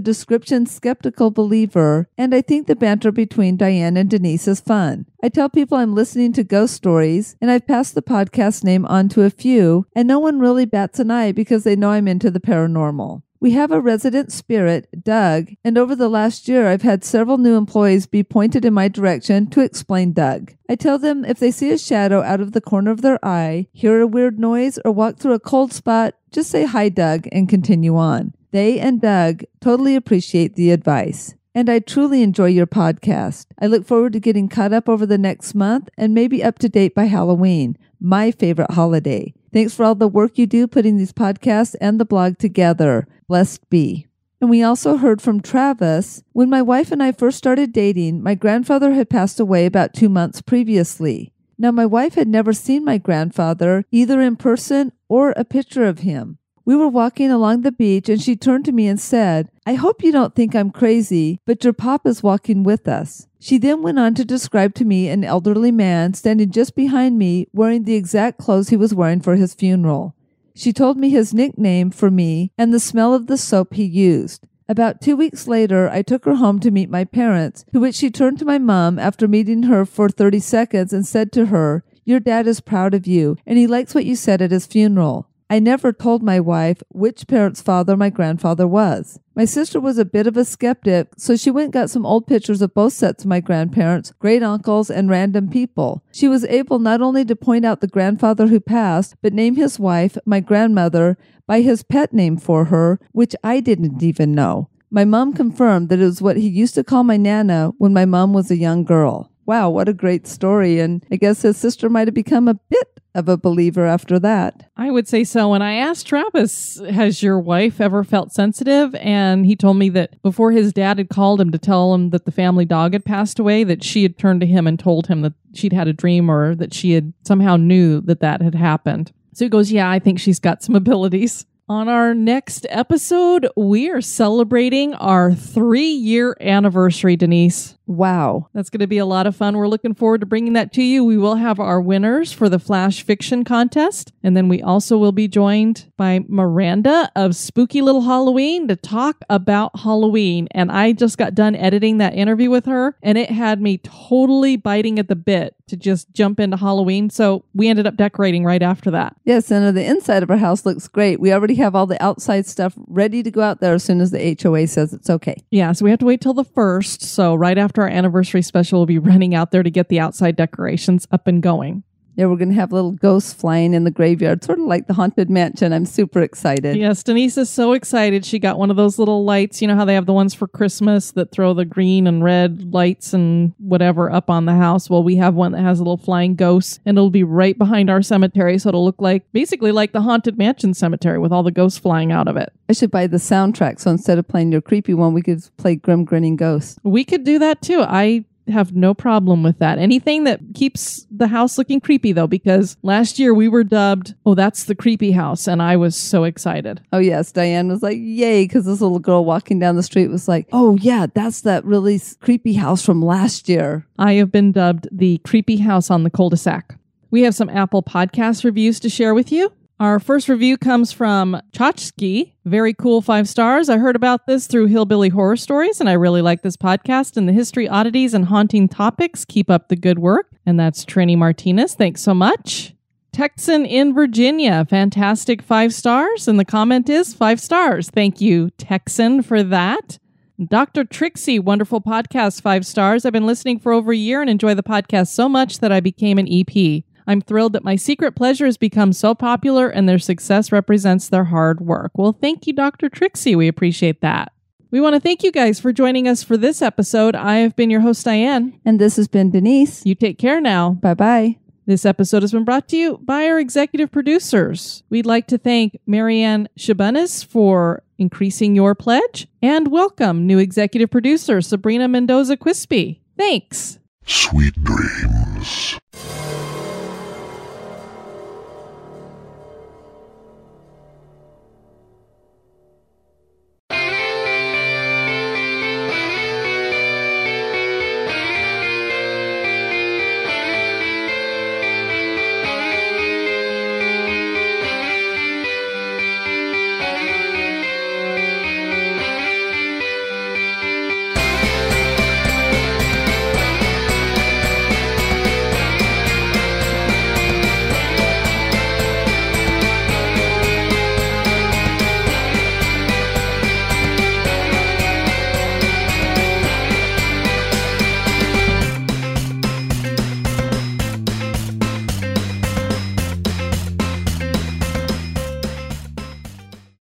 description skeptical believer, and I think the banter between Diane and Denise is fun. I tell people I'm listening to ghost stories, and I've passed the podcast name on to a few, and no one really bats an eye because they know I'm into the paranormal. We have a resident spirit, Doug, and over the last year I've had several new employees be pointed in my direction to explain Doug. I tell them if they see a shadow out of the corner of their eye, hear a weird noise, or walk through a cold spot, just say hi, Doug, and continue on. They and Doug totally appreciate the advice. And I truly enjoy your podcast. I look forward to getting caught up over the next month and maybe up to date by Halloween, my favorite holiday. Thanks for all the work you do putting these podcasts and the blog together. Blessed be. And we also heard from Travis. When my wife and I first started dating, my grandfather had passed away about two months previously. Now, my wife had never seen my grandfather, either in person or a picture of him. We were walking along the beach and she turned to me and said, I hope you don't think I'm crazy, but your papa's walking with us. She then went on to describe to me an elderly man standing just behind me wearing the exact clothes he was wearing for his funeral. She told me his nickname for me and the smell of the soap he used. About two weeks later, I took her home to meet my parents, to which she turned to my mom after meeting her for 30 seconds and said to her, Your dad is proud of you, and he likes what you said at his funeral. I never told my wife which parent's father my grandfather was. My sister was a bit of a skeptic, so she went and got some old pictures of both sets of my grandparents, great uncles, and random people. She was able not only to point out the grandfather who passed, but name his wife, my grandmother, by his pet name for her, which I didn't even know. My mom confirmed that it was what he used to call my Nana when my mom was a young girl. Wow, what a great story. And I guess his sister might have become a bit of a believer after that. I would say so. When I asked Travis, has your wife ever felt sensitive? And he told me that before his dad had called him to tell him that the family dog had passed away, that she had turned to him and told him that she'd had a dream or that she had somehow knew that that had happened. So he goes, Yeah, I think she's got some abilities. On our next episode, we are celebrating our three year anniversary, Denise. Wow. That's going to be a lot of fun. We're looking forward to bringing that to you. We will have our winners for the Flash Fiction Contest. And then we also will be joined by Miranda of Spooky Little Halloween to talk about Halloween. And I just got done editing that interview with her, and it had me totally biting at the bit to just jump into Halloween. So we ended up decorating right after that. Yes, and the inside of our house looks great. We already have all the outside stuff ready to go out there as soon as the HOA says it's okay. Yeah, so we have to wait till the first. So right after our anniversary special, we'll be running out there to get the outside decorations up and going. Yeah, we're going to have little ghosts flying in the graveyard, sort of like the Haunted Mansion. I'm super excited. Yes, Denise is so excited. She got one of those little lights. You know how they have the ones for Christmas that throw the green and red lights and whatever up on the house? Well, we have one that has a little flying ghost, and it'll be right behind our cemetery. So it'll look like basically like the Haunted Mansion cemetery with all the ghosts flying out of it. I should buy the soundtrack. So instead of playing your creepy one, we could play Grim Grinning Ghost. We could do that too. I have no problem with that. Anything that keeps the house looking creepy, though, because last year we were dubbed, oh, that's the creepy house. And I was so excited. Oh, yes. Diane was like, yay, because this little girl walking down the street was like, oh, yeah, that's that really creepy house from last year. I have been dubbed the creepy house on the cul de sac. We have some Apple Podcast reviews to share with you. Our first review comes from Chachki. Very cool, five stars. I heard about this through Hillbilly Horror Stories, and I really like this podcast and the history, oddities, and haunting topics. Keep up the good work. And that's Trini Martinez. Thanks so much. Texan in Virginia, fantastic five stars. And the comment is five stars. Thank you, Texan, for that. Dr. Trixie, wonderful podcast, five stars. I've been listening for over a year and enjoy the podcast so much that I became an EP. I'm thrilled that my secret pleasure has become so popular and their success represents their hard work. Well, thank you, Dr. Trixie. We appreciate that. We want to thank you guys for joining us for this episode. I have been your host, Diane. And this has been Denise. You take care now. Bye bye. This episode has been brought to you by our executive producers. We'd like to thank Marianne Shabunis for increasing your pledge and welcome new executive producer Sabrina Mendoza Quispe. Thanks. Sweet dreams.